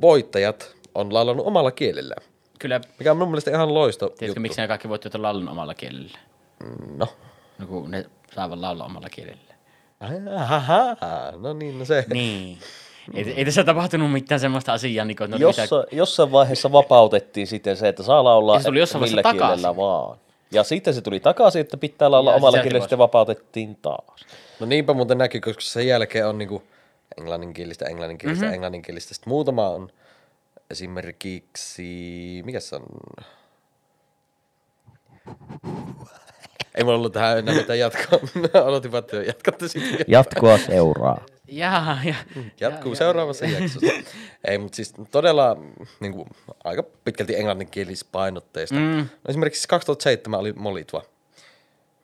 voittajat on laulannut omalla kielellään. Kyllä, Mikä on mun mielestä ihan loisto tiedätkö juttu. miksi ne kaikki voittivat laulun omalla kielellä? No. No kun ne saavat laulaa omalla kielellä. Ahaha, no niin, no se. Niin. Ei, ei tässä tapahtunut mitään semmoista asiaa, niin kuin, oli mitään- Jossa, jossain vaiheessa vapautettiin sitten se, että saa laulaa se tuli jossain millä kielellä takaisin. vaan. Ja sitten se tuli takaisin, että pitää laulaa Ja omalla kielellä, sitten vapautettiin taas. No niinpä muuten näkyy, koska sen jälkeen on niinku englanninkielistä, englanninkielistä, Mhm. mm-hmm. englanninkielistä. Sitten muutama on esimerkiksi, mikä se on? Ei mulla ollut tähän enää mitään jatkoa. Aloitin vaan, että jatkatte sitten. Jatkoa seuraa. Jaa, ja, Jatkuu ja, seuraavassa jaksossa. Ei, mutta siis todella niin kuin, aika pitkälti englanninkielispainotteista. Mm. No, esimerkiksi 2007 oli Molitva,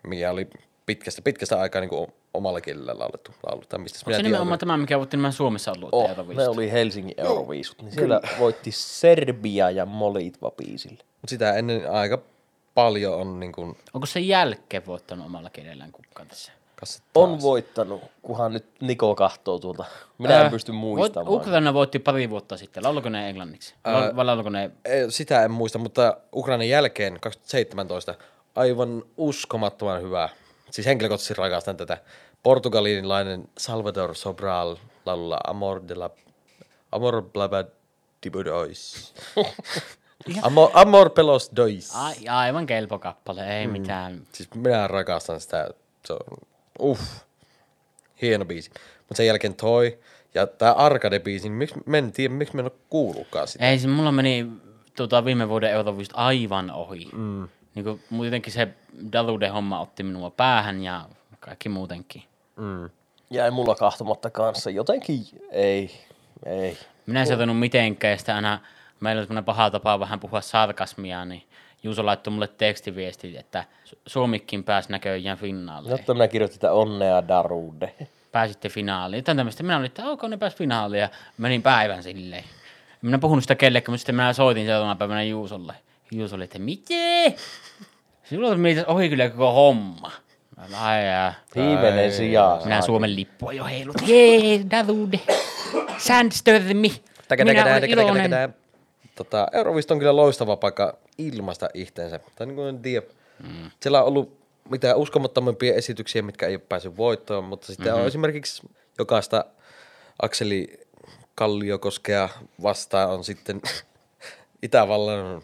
mikä oli pitkästä, pitkästä aikaa niin kuin omalla kielellä laulettu laulu. Tai mistä Onko se nimenomaan tämä, mikä voitti nimenomaan Suomessa ollut Oh, Euroviisut? ne oli Helsingin Euroviisut. Niin siellä voitti Serbia ja Molitva biisillä. Mutta sitä ennen aika paljon on niin kuin, Onko se jälkeen voittanut omalla kielellään kukaan tässä? Kanssa On taas. voittanut, kunhan nyt Niko kahtoo tuolta. Minä en pysty voit- muistamaan. Ukraina voitti pari vuotta sitten. Lauluko ne englanniksi? Vai lauluko ne... Sitä en muista, mutta Ukrainan jälkeen 2017 aivan uskomattoman hyvä. Siis henkilökohtaisesti rakastan tätä portugalilainen Salvador Sobral laululla Amor de la Amor blabad dibudois. Amor, amor pelos dois. Ai, aivan kelpo kappale, ei mm. mitään. Siis minä rakastan sitä. Se on, uff, hieno biisi. Mutta sen jälkeen toi ja tää Arcade-biisi, niin miksi, mä en tiedä, miksi mä en ole kuullutkaan sitä. Ei, se mulla meni tuota, viime vuoden Euroviisut aivan ohi. Mm. Niin kuin, jotenkin se Dalude-homma otti minua päähän ja kaikki muutenkin. Jäi mulla kahtomatta kanssa. Jotenkin ei, ei. Minä en seurannut mitenkään, ja sitten aina meillä on paha tapa vähän puhua sarkasmia, niin Juuso laittoi mulle tekstiviesti, että Su- Suomikin pääsi näköjään finaaliin. Jotta minä kirjoitin, että onnea Darude. Pääsitte finaaliin. Jotain tämmöistä. Minä olin, että ok, ne pääsi finaaliin ja menin päivän silleen. Minä en puhunut sitä kellekään, mutta sitten minä soitin seuraavana päivänä Juusolle. Juuso oli, että miten? Silloin meni ohi kyllä koko homma. Ai. Viimeinen sija. Minä Suomen lippua jo heilut. Jee, Darude. Sandstörmi. Minä olen iloinen. Tota, Eurovist on kyllä loistava paikka ilmaista itteensä. Tai niin kuin en tiedä. Mm. Siellä on ollut mitä uskomattomampia esityksiä, mitkä ei ole päässyt voittoon, mutta sitten mm-hmm. on esimerkiksi jokaista Akseli Kalliokoskea vastaan on sitten Itävallan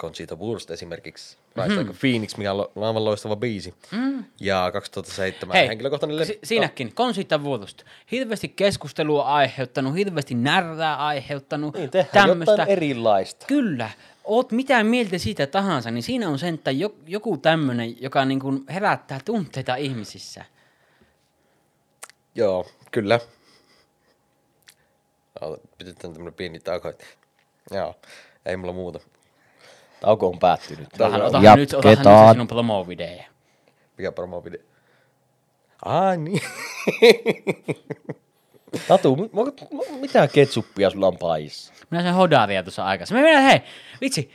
Conchita Wurst esimerkiksi. Rise mm-hmm. Phoenix, mikä on aivan loistava biisi. Mm. Ja 2007 Hei, henkilökohtainen si- siinäkin, Konsita Vuotosta. Hirveästi keskustelua aiheuttanut, hirveästi närää aiheuttanut. Niin, tehdään tämmöstä. jotain erilaista. Kyllä. Oot mitä mieltä siitä tahansa, niin siinä on sen, että jo, joku tämmöinen, joka niin kuin herättää tunteita ihmisissä. Joo, kyllä. Pidetään tämmönen pieni tauko. Joo, ei mulla muuta. Tauko on päättynyt. Otahan, otahan nyt, otahan nyt se sinun promo-video. Mikä promo-video? Ai niin. Tatu, m- m- m- mitä ketsuppia sulla on paissa? Minä sen hodaria tuossa aikaisemmin. Minä, hei, vitsi.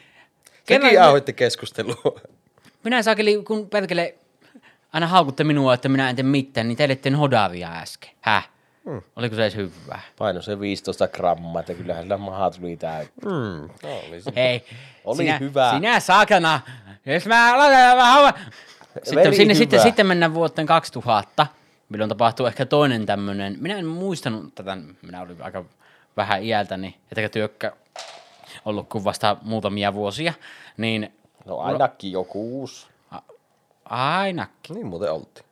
Sekin jauhoitti keskustelua. minä saakeli, kun perkele aina haukutte minua, että minä en tee mitään, niin teille tein hodaria äsken. Häh? Hmm. Oliko se edes hyvää? Paino se 15 grammaa, että kyllähän sillä maha tuli täyttä. Mm. No. Hei, Oli sinä, hyvä. Sinä saakana, jos mä aloitan vähän. Sitten, Veri sinne, hyvä. sitten, sitten mennään vuoteen 2000, milloin tapahtuu ehkä toinen tämmöinen. Minä en muistanut tätä, minä olin aika vähän iältäni, ettekä työkkä ollut kuin vasta muutamia vuosia, niin No ainakin joku uusi. ainakin. Niin muuten oltiin.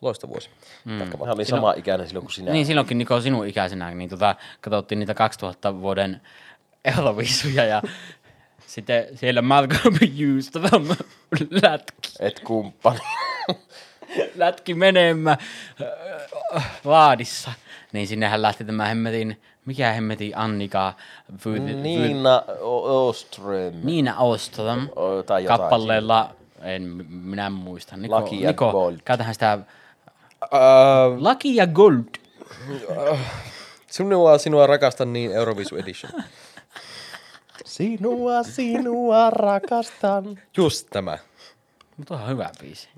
Loista vuosi. Mm. Mä olin sama ikäinen silloin kuin sinä. Niin silloinkin Niko sinun ikäisenä, niin tota, katsottiin niitä 2000 vuoden Eurovisuja ja sitten siellä Malcolm Justam lätki, Et kumppani. lätki menemään äh, vaadissa. Niin sinnehän lähti tämä hemmetin, mikä hemmetin Annika Fyyti, Niina Oström. Niina Ostrom O- tai jotain kappaleella, en minä muista. Niko, Lucky ja Niko, Gold. käytähän sitä Uh, Lucky ja Gold. sinua, sinua rakastan niin Eurovisu Edition. Sinua, sinua rakastan. Just tämä. Mutta on hyvä biisi.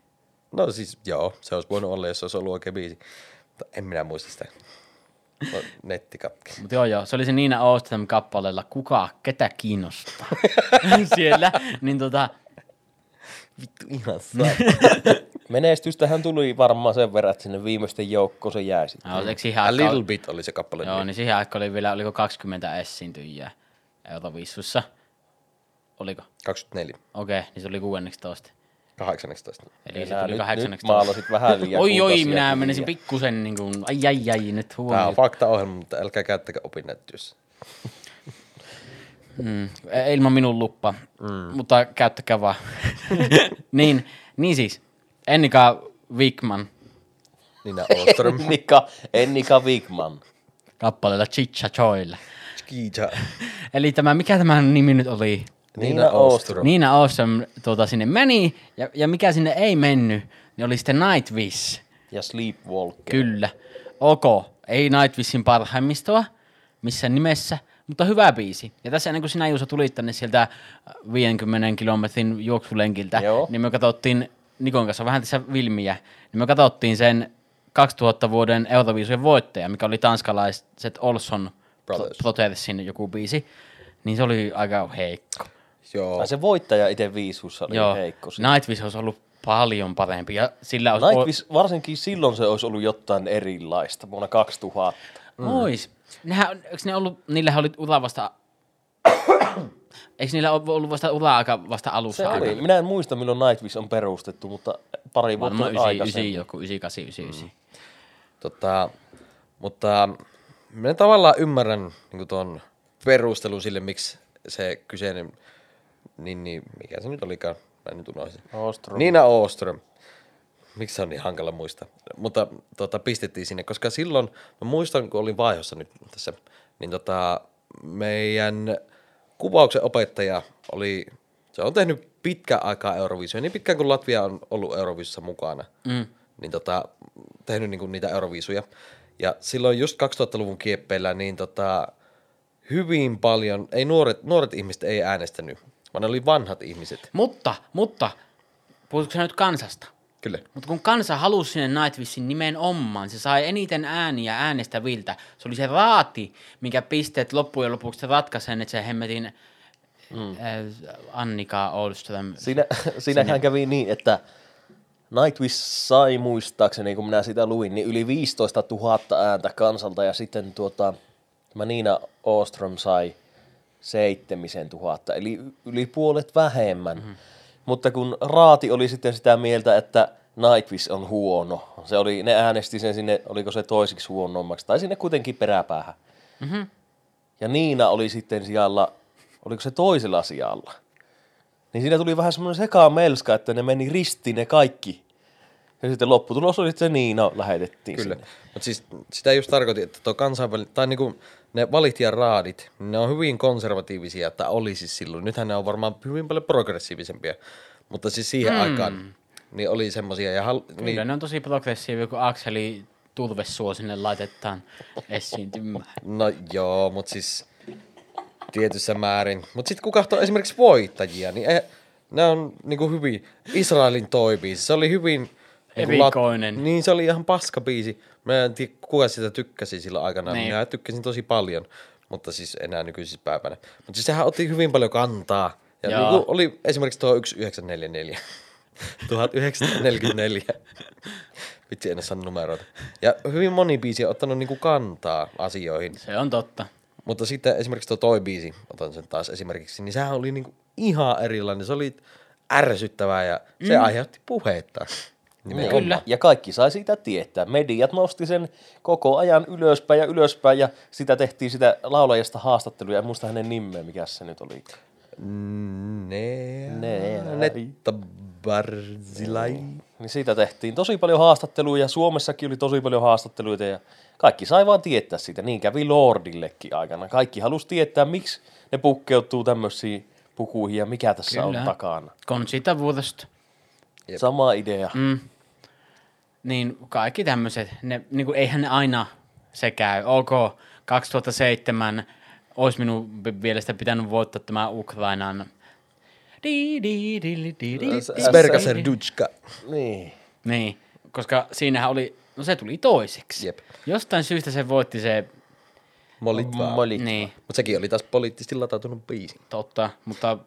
No siis joo, se olisi voinut olla, jos se olisi ollut oikein biisi. Mutta en minä muista sitä. No, netti katki. Mutta joo, joo, se oli se Niina Ostrom kappaleella Kuka, ketä kiinnostaa siellä. Niin tota, Vittu ihan Menestystähän tuli varmaan sen verran, että sinne viimeisten joukkoon se jäi sitten. eikö siihen A aikaan, little bit oli se kappale. joo, nimi. niin siihen aikaan oli vielä, oliko 20 esiintyjää Eurovissussa. Oliko? 24. Okei, okay, niin se oli 16. 18. Eli se tuli nyt, nyt 18. maalasit vähän liian Oi, oi, minä kiviä. menisin pikkusen niin kuin, ai, ai, ai, nyt Tämä huomioon. on fakta-ohjelma, mutta älkää käyttäkö opinnäyttössä. Mm, ilman minun luppa, mm. mutta käyttäkää vaan. niin, niin siis, Ennika Wigman Nina Ostrom. Ennika, Ennika Wigman. Kappaleella Chicha Choille. Skija. Eli tämä, mikä tämä nimi nyt oli? Nina Ostrom. Niina Ostrom tuota, sinne meni, ja, ja mikä sinne ei mennyt, niin oli sitten Nightwish. Ja Sleepwalker. Kyllä. Ok, ei Nightwishin parhaimmistoa missään nimessä, mutta hyvä biisi. Ja tässä ennen kuin sinä Juuso tulit tänne sieltä 50 kilometrin juoksulenkiltä, Joo. niin me katsottiin Nikon kanssa vähän tässä Vilmiä, niin me katsottiin sen 2000 vuoden Euroviisujen voittaja, mikä oli tanskalaiset Olson Brothers. Brothersin joku biisi, niin se oli aika heikko. Joo. Ai se voittaja itse viisussa oli Joo, heikko. siinä. Nightwish olisi ollut paljon parempi ja sillä olisi... Nightwish, varsinkin silloin se olisi ollut jotain erilaista, vuonna 2000. Mm. Ois. Nehän, eikö ne ollut, niillähän oli ura vasta... eikö niillä ole ollut vasta ura-aika vasta alussa? Se oli. Minä en muista, milloin Nightwish on perustettu, mutta pari vuotta Varmaan 9, 9, aikaisemmin. joku 98, 99. Tota, mutta minä tavallaan ymmärrän niin tuon perustelun sille, miksi se kyseinen, niin, niin mikä se nyt olikaan, mä nyt unohdin. Ostrom. Niina Oström. Miksi se on niin hankala muistaa? Mutta tota, pistettiin sinne, koska silloin, mä muistan, kun olin vaihossa nyt tässä, niin tota, meidän kuvauksen opettaja oli, se on tehnyt pitkän aikaa Euroviisuja, niin pitkään kuin Latvia on ollut Euroviisussa mukana, mm. niin tota, tehnyt niinku niitä Euroviisuja. Ja silloin just 2000-luvun kieppeillä, niin tota, hyvin paljon, ei nuoret, nuoret ihmiset ei äänestänyt, vaan ne oli vanhat ihmiset. Mutta, mutta, puhutko sä nyt kansasta? Kyllä. Mutta kun kansa halusi sinne Nightwishin nimenomaan, se sai eniten ääniä äänestäviltä. Se oli se raati, mikä pisteet loppujen lopuksi ratkaisi sen, että se hemmetin mm. äh, Annika Olström. Siinä, siinähän kävi niin, että Nightwish sai muistaakseni, kun minä sitä luin, niin yli 15 000 ääntä kansalta ja sitten tuota, tämä Niina Ostrom sai seitsemisen tuhatta, eli yli puolet vähemmän. Mm-hmm. Mutta kun Raati oli sitten sitä mieltä, että Nightwish on huono, se oli, ne äänesti sen sinne, oliko se toisiksi huonommaksi, tai sinne kuitenkin peräpäähän. Mm-hmm. Ja Niina oli sitten sijalla, oliko se toisella sijalla? Niin siinä tuli vähän semmoinen sekaa melska, että ne meni ristiin ne kaikki. Ja sitten lopputulos oli, että se Niina lähetettiin Kyllä. sinne. Mutta siis sitä just tarkoitin, että tuo kansainvälinen, tai niinku ne valittijan raadit, niin ne on hyvin konservatiivisia, että oli siis silloin. Nythän ne on varmaan hyvin paljon progressiivisempia, mutta siis siihen mm. aikaan niin oli semmosia. Ja hal, Kyllä niin, ne on tosi progressiivia, kun Akseli Turvesuo sinne laitetaan esiintymään. no joo, mutta siis tietyssä määrin. Mutta sitten kun katsoo esimerkiksi voittajia, niin ei, ne on niinku hyvin, Israelin toi biisi, se oli hyvin... niinku Erikoinen. niin, se oli ihan paska biisi. Mä en tiedä, kuka sitä tykkäsi silloin aikana. Niin. Minä tykkäsin tosi paljon, mutta siis enää nykyisissä päivänä. Mutta siis sehän otti hyvin paljon kantaa. Ja Joo. niinku oli esimerkiksi tuo 1944. 1944. Vitsi, en saa numeroita. Ja hyvin moni biisi on ottanut niinku kantaa asioihin. Se on totta. Mutta sitten esimerkiksi tuo toi biisi, otan sen taas esimerkiksi, niin sehän oli niinku ihan erilainen. Se oli ärsyttävää ja se mm. aiheutti puhetta. Nimenomaan. Kyllä. Ja kaikki sai siitä tietää. Mediat nosti sen koko ajan ylöspäin ja ylöspäin ja sitä tehtiin sitä laulajasta haastatteluja. En muista hänen nimeä, mikä se nyt oli. Ne, Ne- Netta Barzilai. Niin siitä tehtiin tosi paljon haastatteluja. Suomessakin oli tosi paljon haastatteluita ja kaikki sai vaan tietää siitä. Niin kävi Lordillekin aikana. Kaikki halusi tietää, miksi ne pukkeutuu tämmöisiin pukuihin ja mikä tässä Kyllä. on takana. Conchita Wurst. Jep. Sama idea. Mm. Niin kaikki tämmöiset, ne, niin kuin, eihän ne aina se käy. Ok, 2007 olisi minun mielestä pitänyt voittaa tämä Ukrainan Di, di, di, di, di, di, S- di, Sberka di. Serduchka. Niin. Niin, koska siinähän oli, no se tuli toiseksi. Jep. Jostain syystä se voitti se, Molitva. Molitva. niin, Mutta sekin oli taas poliittisesti latautunut biisi. totta, mutta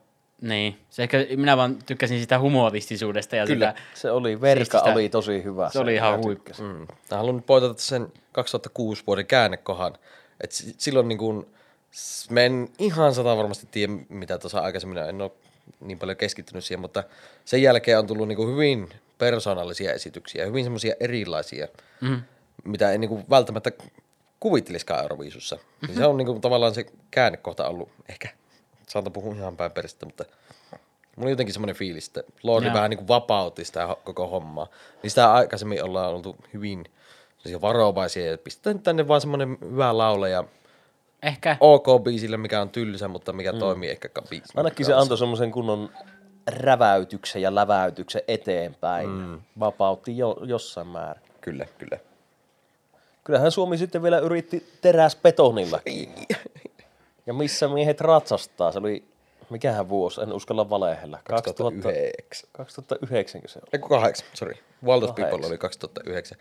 niin. Se ehkä, minä vaan tykkäsin sitä humoristisuudesta ja Kyllä, sitä, se oli, verka Siististä. oli tosi hyvä. se oli ihan huippu. Mm. Mä haluan nyt pointata sen 2006 vuoden käännekohan. Et si- silloin niin kuin, mä en ihan sata varmasti tiedä, mitä tuossa aikaisemmin, en ole niin paljon keskittynyt siihen, mutta sen jälkeen on tullut niin kuin hyvin persoonallisia esityksiä, hyvin semmoisia erilaisia, mm. mitä ei niin kuin välttämättä kuvittelisikaan Euroviisussa. Mm-hmm. Niin se on niin kuin tavallaan se käännekohta ollut, ehkä saatan puhua ihan päin peristä, mutta Mulla oli jotenkin semmoinen fiilis, että Lordi Joo. vähän niin kuin vapautti sitä koko hommaa. Niin sitä aikaisemmin ollaan oltu hyvin varovaisia ja pistetään tänne vaan semmoinen hyvä laula ja Ehkä, ok biisille, mikä on tylsä, mutta mikä mm. toimii ehkä biisi. Ainakin se antoi semmoisen kunnon räväytyksen ja läväytyksen eteenpäin. Mm. Vapautti jo, jossain määrin. Kyllä, kyllä. Kyllähän Suomi sitten vielä yritti teräsbetonillakin. Ja missä miehet ratsastaa? Se oli, mikähän vuosi, en uskalla valehella. 2000 2009. 2009 se oli. Eiku kahdeksan, sorry. Wild of People oli 2009.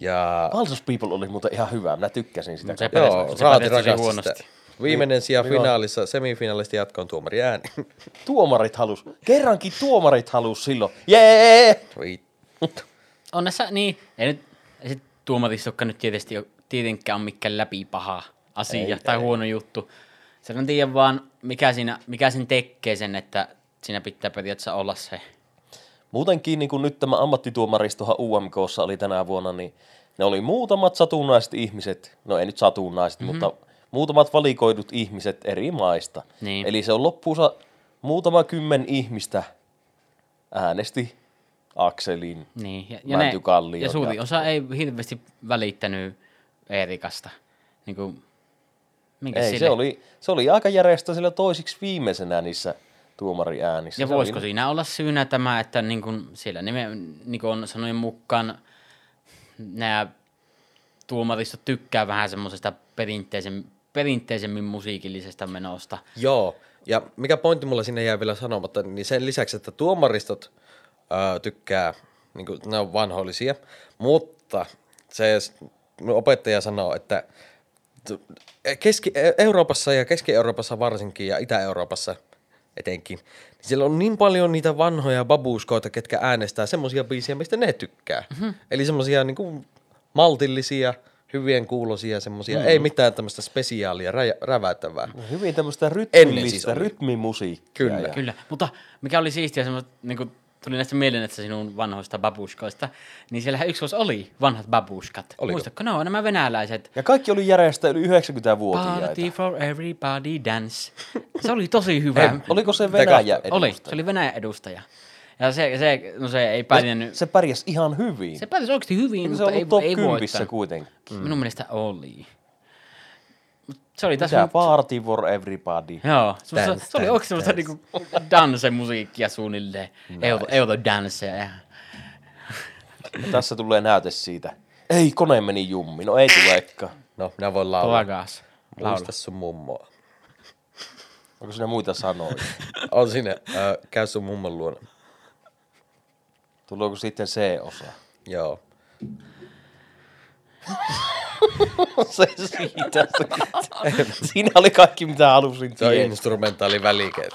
Ja Valsus People oli muuten ihan hyvä, minä tykkäsin sitä. Se kappaletta. joo, se Raati huonosti. sitä. Viimeinen sija Niin, joo. finaalissa, semifinaalista jatkoon tuomari ääni. Tuomarit halus. Kerrankin tuomarit halus silloin. Jee! Voi onnessa, niin, ei nyt, ei sit tuomaristukka nyt tietysti ole, tietenkään ole mikään läpi paha asia Ei, tai ei. huono juttu. Se on tiedä vaan, mikä, siinä, mikä sen tekee sen, että siinä pitää periaatteessa olla se. Muutenkin niin kuin nyt tämä ammattituomaristohan UMKssa oli tänä vuonna, niin ne oli muutamat satunnaiset ihmiset, no ei nyt satunnaiset, mm-hmm. mutta muutamat valikoidut ihmiset eri maista. Niin. Eli se on loppuunsa muutama kymmen ihmistä äänesti Akselin. Niin, ja, ja, Kallion ja suuri osa ei hirveästi välittänyt Eerikasta. Niin kuin, minkä Ei, se oli, se oli aika järjestä sillä toisiksi viimeisenä niissä tuomariäänissä. Ja Se voisiko oli, siinä olla syynä tämä, että niin kuin siellä nime, niin kuin on sanojen mukaan nämä tuomaristot tykkää vähän semmoisesta perinteisen, perinteisemmin musiikillisesta menosta. Joo, ja mikä pointti mulla sinne jäi vielä sanomatta, niin sen lisäksi, että tuomaristot ää, tykkää, niin kuin, ne on vanhoillisia, mutta se opettaja sanoo, että t- Keski- Euroopassa ja Keski-Euroopassa varsinkin ja Itä-Euroopassa etenkin, niin siellä on niin paljon niitä vanhoja babuskoita, ketkä äänestää semmoisia biisejä, mistä ne tykkää. Mm-hmm. Eli semmoisia niin maltillisia, hyvien kuulosia semmoisia, mm-hmm. ei mitään tämmöistä spesiaalia, rä- räväyttävää. hyvin tämmöistä Ennen rytmillistä, siis rytmimusiikkia. Kyllä. Ja, Kyllä, mutta mikä oli siistiä, semmoista, niin kuin, tuli näistä mieleen, että sinun vanhoista babuskoista, niin siellähän yksi vuosi oli vanhat babuskat. Oliko? Muistatko, ne on nämä venäläiset. ja kaikki oli järjestä yli 90-vuotiaita. Party for everybody dance. Se oli tosi hyvä. Ei, oliko se Venäjä katsoa. Oli, edustaja? se oli Venäjän edustaja. Ja se, se, no se ei pärjännyt. Se pärjäsi ihan hyvin. Se päätös oikeasti hyvin, se mutta ei, top ei 10 voittanut. kuitenkin? Mm. Minun mielestä oli. Se oli tässä... Mitä? nyt- Party for everybody. Joo, se, se, Dance, se oli dance, oikeasti semmoista dance. niinku dance-musiikkia suunnilleen. Nice. Euro, eurodanceja. Ja... Ja tässä tulee näyte siitä. Ei, kone meni jummi. No ei tulekaan. No, minä voin laulaa. Laula. Muista sun mummoa. Onko siinä muita sanoja? On sinne, äh, käy sun mummon luona. Tuleeko sitten C-osa? Joo. Se siitä. Siinä oli kaikki, mitä halusin Se on instrumentaali välike.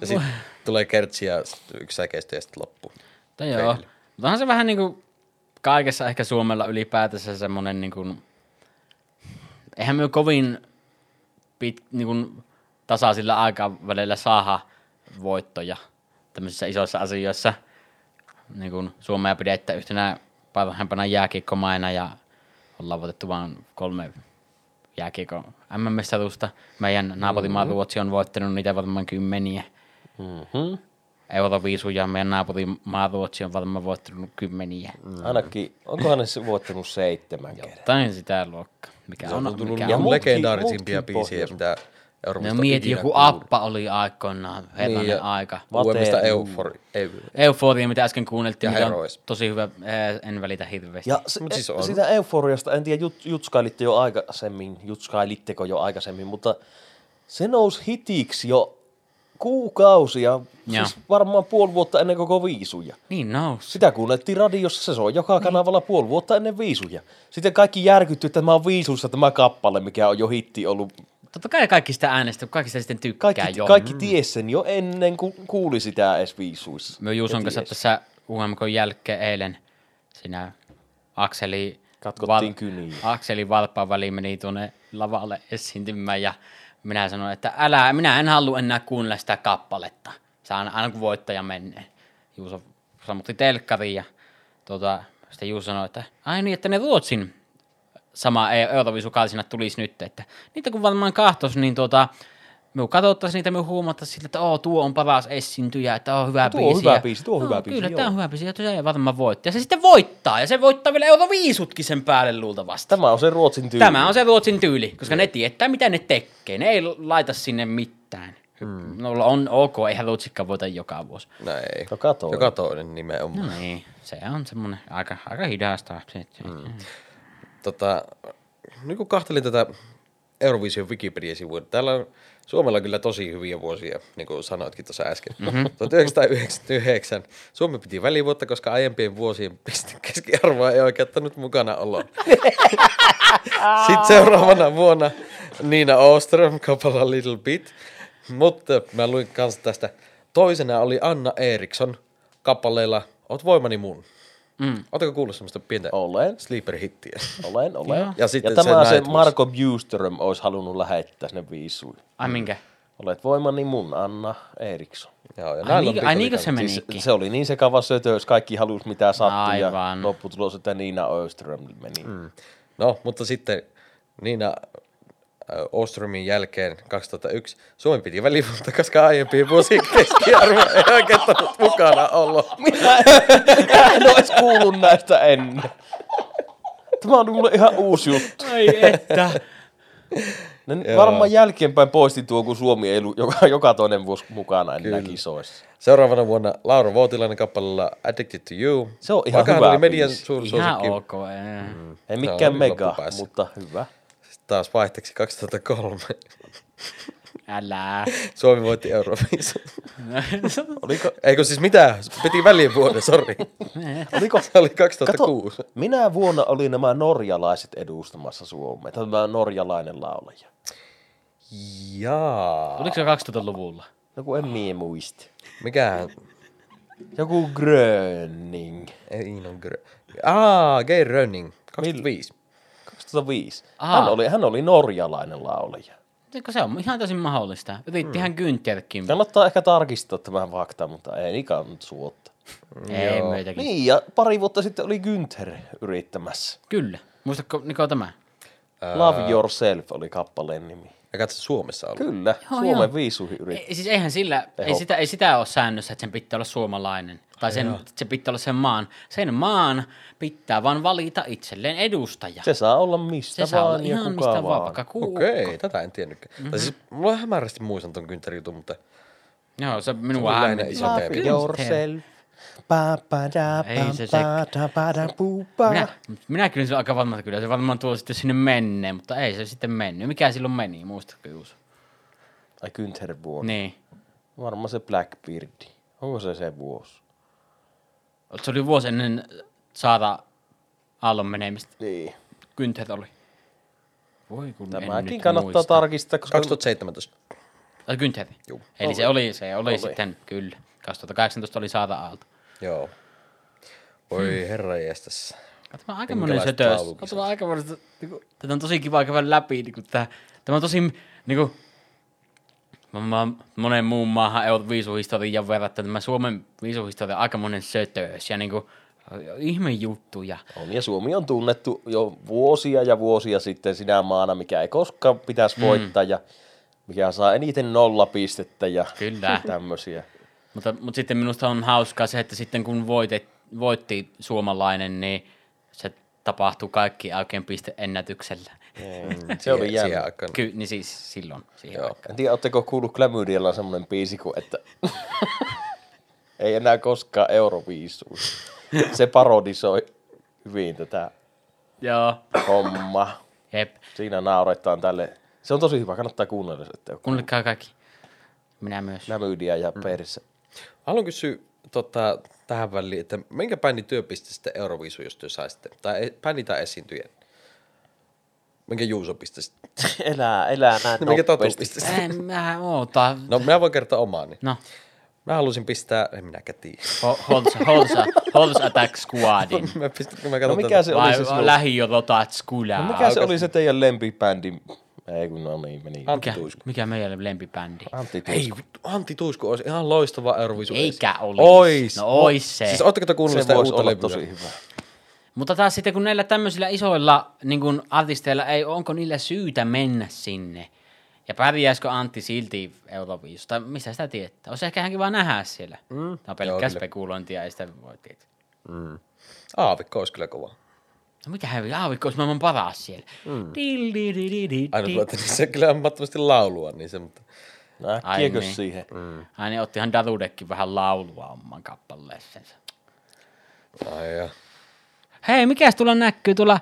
Ja sitten tulee kertsi ja yksi säkeistö ja sitten loppu. Mutta joo. Mutta onhan se vähän niinku kaikessa ehkä Suomella ylipäätänsä semmonen niinku, eihän me kovin pit, niinku, tasaisilla aikavälillä saada voittoja tämmöisissä isoissa asioissa. Niin kuin Suomea pidetään yhtenä parhaimpana jääkiekkomaina ja ollaan voitettu vain kolme jääkiekon MM-mestaruusta. Meidän naapurimaa Mm-hmm. Ruotsi on voittanut niitä varmaan kymmeniä. Mm-hmm. Euroviisuja meidän naapurimaa Ruotsi on varmaan voittanut kymmeniä. Mm. Ainakin, onkohan ne se voittanut seitsemän kertaa? Tai sitä luokkaa. Mikä Se on on, tullut mikä Ja on. legendaarisimpia biisejä, pohjois- mitä No Euroopasta mieti, joku Appa oli aikoinaan, herranen Niin, ja- aika. Uudemmista. Eufori. Euforia, mitä äsken kuunneltiin, Ja mikä on tosi hyvä, eh, en välitä hirveästi. Ja se, Mut siis on. sitä euforiasta, en tiedä, jut, jutskailitte jo aikaisemmin, jutskailitteko jo aikaisemmin, mutta se nousi hitiksi jo kuukausia, Joo. siis varmaan puoli vuotta ennen koko viisuja. Niin nous. Sitä kuunneltiin radiossa, se soi joka kanavalla puoli vuotta ennen viisuja. Sitten kaikki järkytty, että tämä on viisussa tämä kappale, mikä on jo hitti ollut. Totta kai kaikki sitä äänestä, kaikki sitä sitten tykkää Kaikki, jo. kaikki ties sen jo ennen kuin kuuli sitä edes viisuissa. Me Juuson kanssa tässä UMK jälkeen eilen siinä Akseli... Katkottiin kyniin. Akseli Valppaan väliin meni tuonne lavalle esiintymään ja minä sanoin, että älä, minä en halua enää kuunnella sitä kappaletta. Saan aina kun voittaja menee. Juuso sammutti telkkariin ja tuota, sitten Juuso sanoi, että ai niin, että ne Ruotsin sama Euroviisukaisina tulisi nyt, että niitä kun varmaan kahtos, niin tuota, me katsottaisiin niitä, me huomattaisiin siltä, että oo, tuo on paras esiintyjä, että on hyvä Tuo on biisi. hyvä ja- biisi, tuo on hyvä Joo, biisi, Kyllä, joo. tämä on hyvä biisi, ja se varmaan voitti. Ja se sitten voittaa, ja se voittaa vielä Euroviisutkin sen päälle luultavasti. Tämä on se Ruotsin tyyli. Tämä on se Ruotsin tyyli, koska ne tietää, mitä ne tekee. Ne ei laita sinne mitään. Mm. No on ok, eihän Ruotsikkaan voita joka vuosi. No ei. Joka toinen. Joka toinen nimenomaan. No niin, se on semmoinen aika, aika hidasta. Mm. Tota, nyt kun kahtelin tätä Eurovision Wikipedia-sivua, niin täällä on Suomella kyllä tosi hyviä vuosia, niin kuin sanoitkin tuossa äsken. Mm-hmm. 1999 Suomi piti välivuotta, koska aiempien vuosien piste keskiarvoa ei oikeuttanut mukana oloa. Sitten seuraavana vuonna Niina Oström kaupalla Little Bit. Mutta mä luin kanssa tästä. Toisena oli Anna Eriksson kappaleella Oot voimani mun. Mm. Oletko kuullut semmoista pientä Olen, sleeper-hittiä? olen, olen. Joo. Ja sitten ja tämä se se. Marko Bjuström olisi halunnut lähettää sinne viisuihin. Ai minkä? Olet voimani mun, Anna Eriksson. Joo, ja Ai, niin, niinkö kans- se meni? Siis se oli niin sekava sötöys, kaikki halusi mitä sattui ja Aivan. lopputulos, että Niina Öström meni. Mm. No, mutta sitten Niina Oströmin jälkeen 2001 Suomi piti välivuotta, koska aiempien vuosien keskiarvo ei oikeuttanut mukana olla. Minä en olisi kuullut näistä ennen. Tämä on mulle ihan uusi juttu. Ai että. Ne varmaan jälkeenpäin poisti tuo, kun Suomi ei ollut joka, joka toinen vuosi mukana enää Kyllä. kisoissa. Seuraavana vuonna Laura Vuotilainen kappaleella Addicted to You. Se on ihan Vaikka hyvä oli median suuri Ihan suosikki. ok. Mm. Ei mikään mega, mutta hyvä. Taas vaihteeksi 2003. Älä. Suomi voitti Euroviisun. Oliko, Eikö siis mitä? Piti välien vuoden, sori. oliko, Se oli 2006. kato, minä vuonna oli nämä norjalaiset edustamassa Suomea. Tämä norjalainen laulaja. Jaa. Oliko se 2000-luvulla? No kun en mie muista. Mikähän? Joku Gröning. Ei no grö. Aa, Geir Rönning. 2005. 2005. Aha. Hän oli, hän oli norjalainen laulaja. Eikö se on ihan tosi mahdollista? Yrittihän mm. Güntherkin. Kannattaa ehkä tarkistaa tämä fakta, mutta ei niin kannata suotta. Ei meitäkin. Niin, ja pari vuotta sitten oli Günther yrittämässä. Kyllä. Muistatko Niko tämä? Love Yourself oli kappaleen nimi. Ja katso Suomessa oli. Kyllä, Joo, Suomen joo. viisuihin yritti. Ei, siis eihän sillä, ei sitä, ei sitä ole säännössä, että sen pitää olla suomalainen. Tai sen, se pitää olla sen maan. Sen maan pitää vaan valita itselleen edustaja. Se saa olla mistä se saa olla vaan ja ihan kuka mistä vaan, vaan. Okei, tätä en tiennytkään. Mm-hmm. Tai siis mulla hämärästi muistan ton Günther jutun, mutta Joo, se Se minua iso Love yourself. Pa, pa, da, Ei pa, se se-. Minä, minä kyllä se aika varma, kyllä se varmaan tuo sitten sinne menneen, mutta ei se sitten mennyt. Mikä silloin meni, muistatko Juuso? Ai Günther vuonna. Niin. Varmaan se Blackbeard. Onko se se vuosi? Se oli vuosi ennen Saara Aallon menemistä. Niin. Günther oli. Voi kun en Tämäkin kannattaa muista. tarkistaa, koska 2017. Ai Günther. Juu. Eli se oli, se oli, Oli. sitten, kyllä. 2018 oli Saara Aalto. Joo. Voi herra jästäs. Tämä on aika monen sötös. Tämä on aika monen, niinku, tätä on tosi kiva käydä läpi. Niinku, tää, tämä on tosi, niinku, mä, mä, monen muun maahan ei ole viisuhistorian verrattuna. Tämä Suomen viisuhistoria on aika monen sötös ja niinku, ihme juttuja. On, ja Suomi on tunnettu jo vuosia ja vuosia sitten sinä maana, mikä ei koskaan pitäisi voittaa ja mikä saa eniten nollapistettä ja Kyllä. tämmöisiä. Mutta, mutta sitten minusta on hauskaa se, että sitten kun voitet, voitti suomalainen, niin se tapahtui kaikki oikein pisteennätyksellä. Se oli jännä. Ky, niin siis silloin. Siihen Joo. aikaan. En tiedä, oletteko kuullut Klamydialla semmoinen biisi kuin, että ei enää koskaan Euroviisuun. Se parodisoi hyvin tätä Joo. hommaa. Jep. Siinä nauretaan tälle. Se on tosi hyvä, kannattaa kuunnella. Kuunnelkaa kaikki. Minä myös. Klamydia ja perissä. Haluan kysyä tota, tähän väliin, että minkä bändin työ pisti sitten Euroviisu, jos työ saisitte? Tai e- bändi tai esiintyjä? Minkä Juuso sitten? Elää, elää näin Minkä Tatu sitten? En mä oota. No, minä voin kertoa omaani. No, Mä halusin pistää, en minäkään tiedä. Ho- Holsa, Holsa, Holsa Attack Squadin. Mä pistin, kun mä No katson mikä tätä- se oli Vai se sinun? lähijototat Skula. No mikä se oli se teidän lempibändi? Ei kun no niin, meni. Antti mikä, Tuisku. mikä meidän lempibändi? Antti Ei, Tuisku. vittu, Antti Tuisku olisi ihan loistava Euroviisu. Eikä olisi. Ois. No ois se. Siis ootteko te kuunnellut Se sitä uutta levyä? tosi hyvä. Mutta taas sitten kun näillä tämmöisillä isoilla niin kun artisteilla ei, onko niillä syytä mennä sinne? Ja pärjäisikö Antti silti Euroviisusta? Tai mistä sitä tietää? Olisi ehkä ihan kiva nähdä siellä. Mm. Tämä on pelkkää spekulointia, ei sitä voi tietää. Aavikko olisi kyllä kova. No mitä hävi, aavikko olisi maailman paras siellä. Mm. Dil, di, di, di, di, Aina tuo, että niissä on kyllä ammattomasti laulua, niin se, mutta... Äkkiäkö niin. siihen? Ai niin, ottihan Darudekin vähän laulua oman kappaleessensa. Ai ja. Hei, mikäs tuolla näkyy tuolla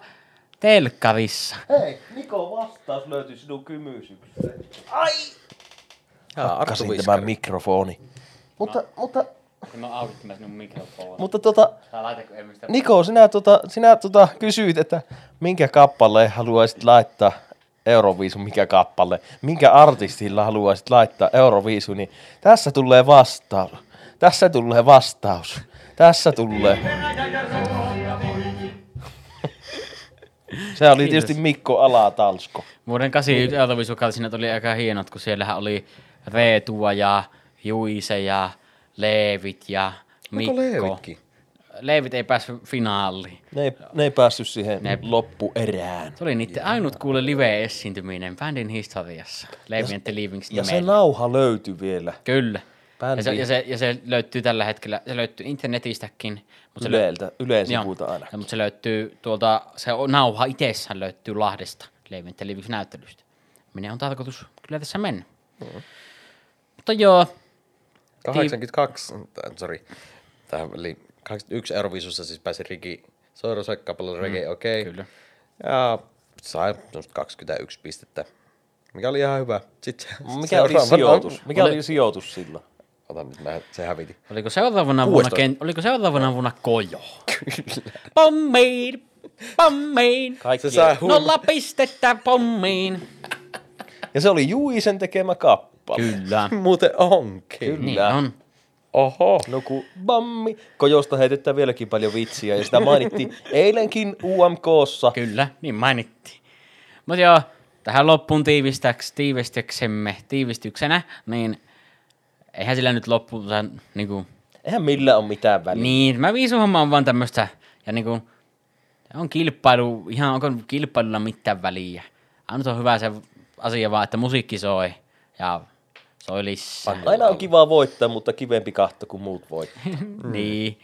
telkkarissa? Hei, Niko, vastaus löytyi sinun kymysykseen. Ai! Hakkasin tämän mikrofoni. Mutta, mutta, Kun mä aukitin sinun mikrofoni. mutta tota. Niko, sinä, tota, sinä tota, kysyit, että minkä kappaleen haluaisit laittaa Euroviisun, mikä kappale, minkä artistilla haluaisit laittaa Euroviisun, niin tässä tulee vastaus. Tässä tulee vastaus. Tässä tulee. Se oli Kiitos. tietysti Mikko Alatalsko. Vuoden 81 Euroviisukautena tuli aika hienot, kun siellähän oli Reetua ja Juise ja Leevit ja Mikko. Onko Leevitkin? Leevit ei päässyt finaaliin. Ne ei, ne ei päässyt siihen Ne- loppuerään. Se oli niiden ainut kuule live-esiintyminen bändin historiassa. And the Leavings Ja se nauha löytyi vielä. Kyllä. Bändi. Ja se, ja, se, ja se löytyy tällä hetkellä, se löytyy internetistäkin. Mutta Ylen Joo. sivulta aina. Ja, mutta se löytyy tuolta, se nauha itsessään löytyy Lahdesta Leivin Leavings näyttelystä. Minä on tarkoitus kyllä tässä mennä. Mm. Mutta joo, 82, tai, sorry, tähän eli 81 Euroviisussa siis pääsi Riki Soirosek kappaleella Reggae Okei. kyllä. Ja sai semmoista 21 pistettä, mikä oli ihan hyvä. Sitten Mikä oli sijoitus? Mikä Oli- oli sijoitus silloin? Ota nyt, mä, se häviti. Oliko seuraavana vuonna, 16. ken, oliko seuraavana vuonna Kojo? Pommiin, pommiin, Kaikki. Se sai nolla pistettä pommiin. Ja se oli Juisen tekemä kappale. Kyllä. Muuten onkin. Kyllä. Niin on. Oho. No kun bammi. Kojosta heitetään vieläkin paljon vitsiä ja sitä mainittiin eilenkin UMKssa. Kyllä, niin mainittiin. Mutta joo, tähän loppuun tiivistäks, tiivistyksemme, tiivistyksenä, niin eihän sillä nyt loppuunsa niinku, Eihän millään ole mitään väliä. niin, mä viisuhomma on vaan tämmöstä, ja niinku, on kilpailu, ihan onko kilpailulla mitään väliä. Ainut on hyvä se asia vaan, että musiikki soi, ja soi lisää. Aina on kiva voittaa, mutta kivempi kahto kuin muut voittaa. Niin.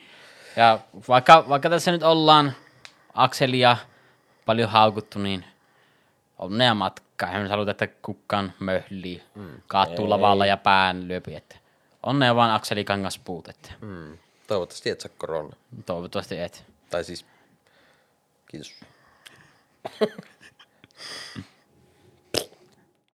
Ja vaikka, vaikka tässä nyt ollaan Akselia paljon haukuttu, niin onnea matkaa. Eihän nyt haluta, että kukaan möhlii, kaatuu lavalla ja pään lyöpi. Että onnea vaan Akseli Kangaspuut, että Mm. Toivottavasti et saa korona. toivottavasti et. Tai siis, kiitos.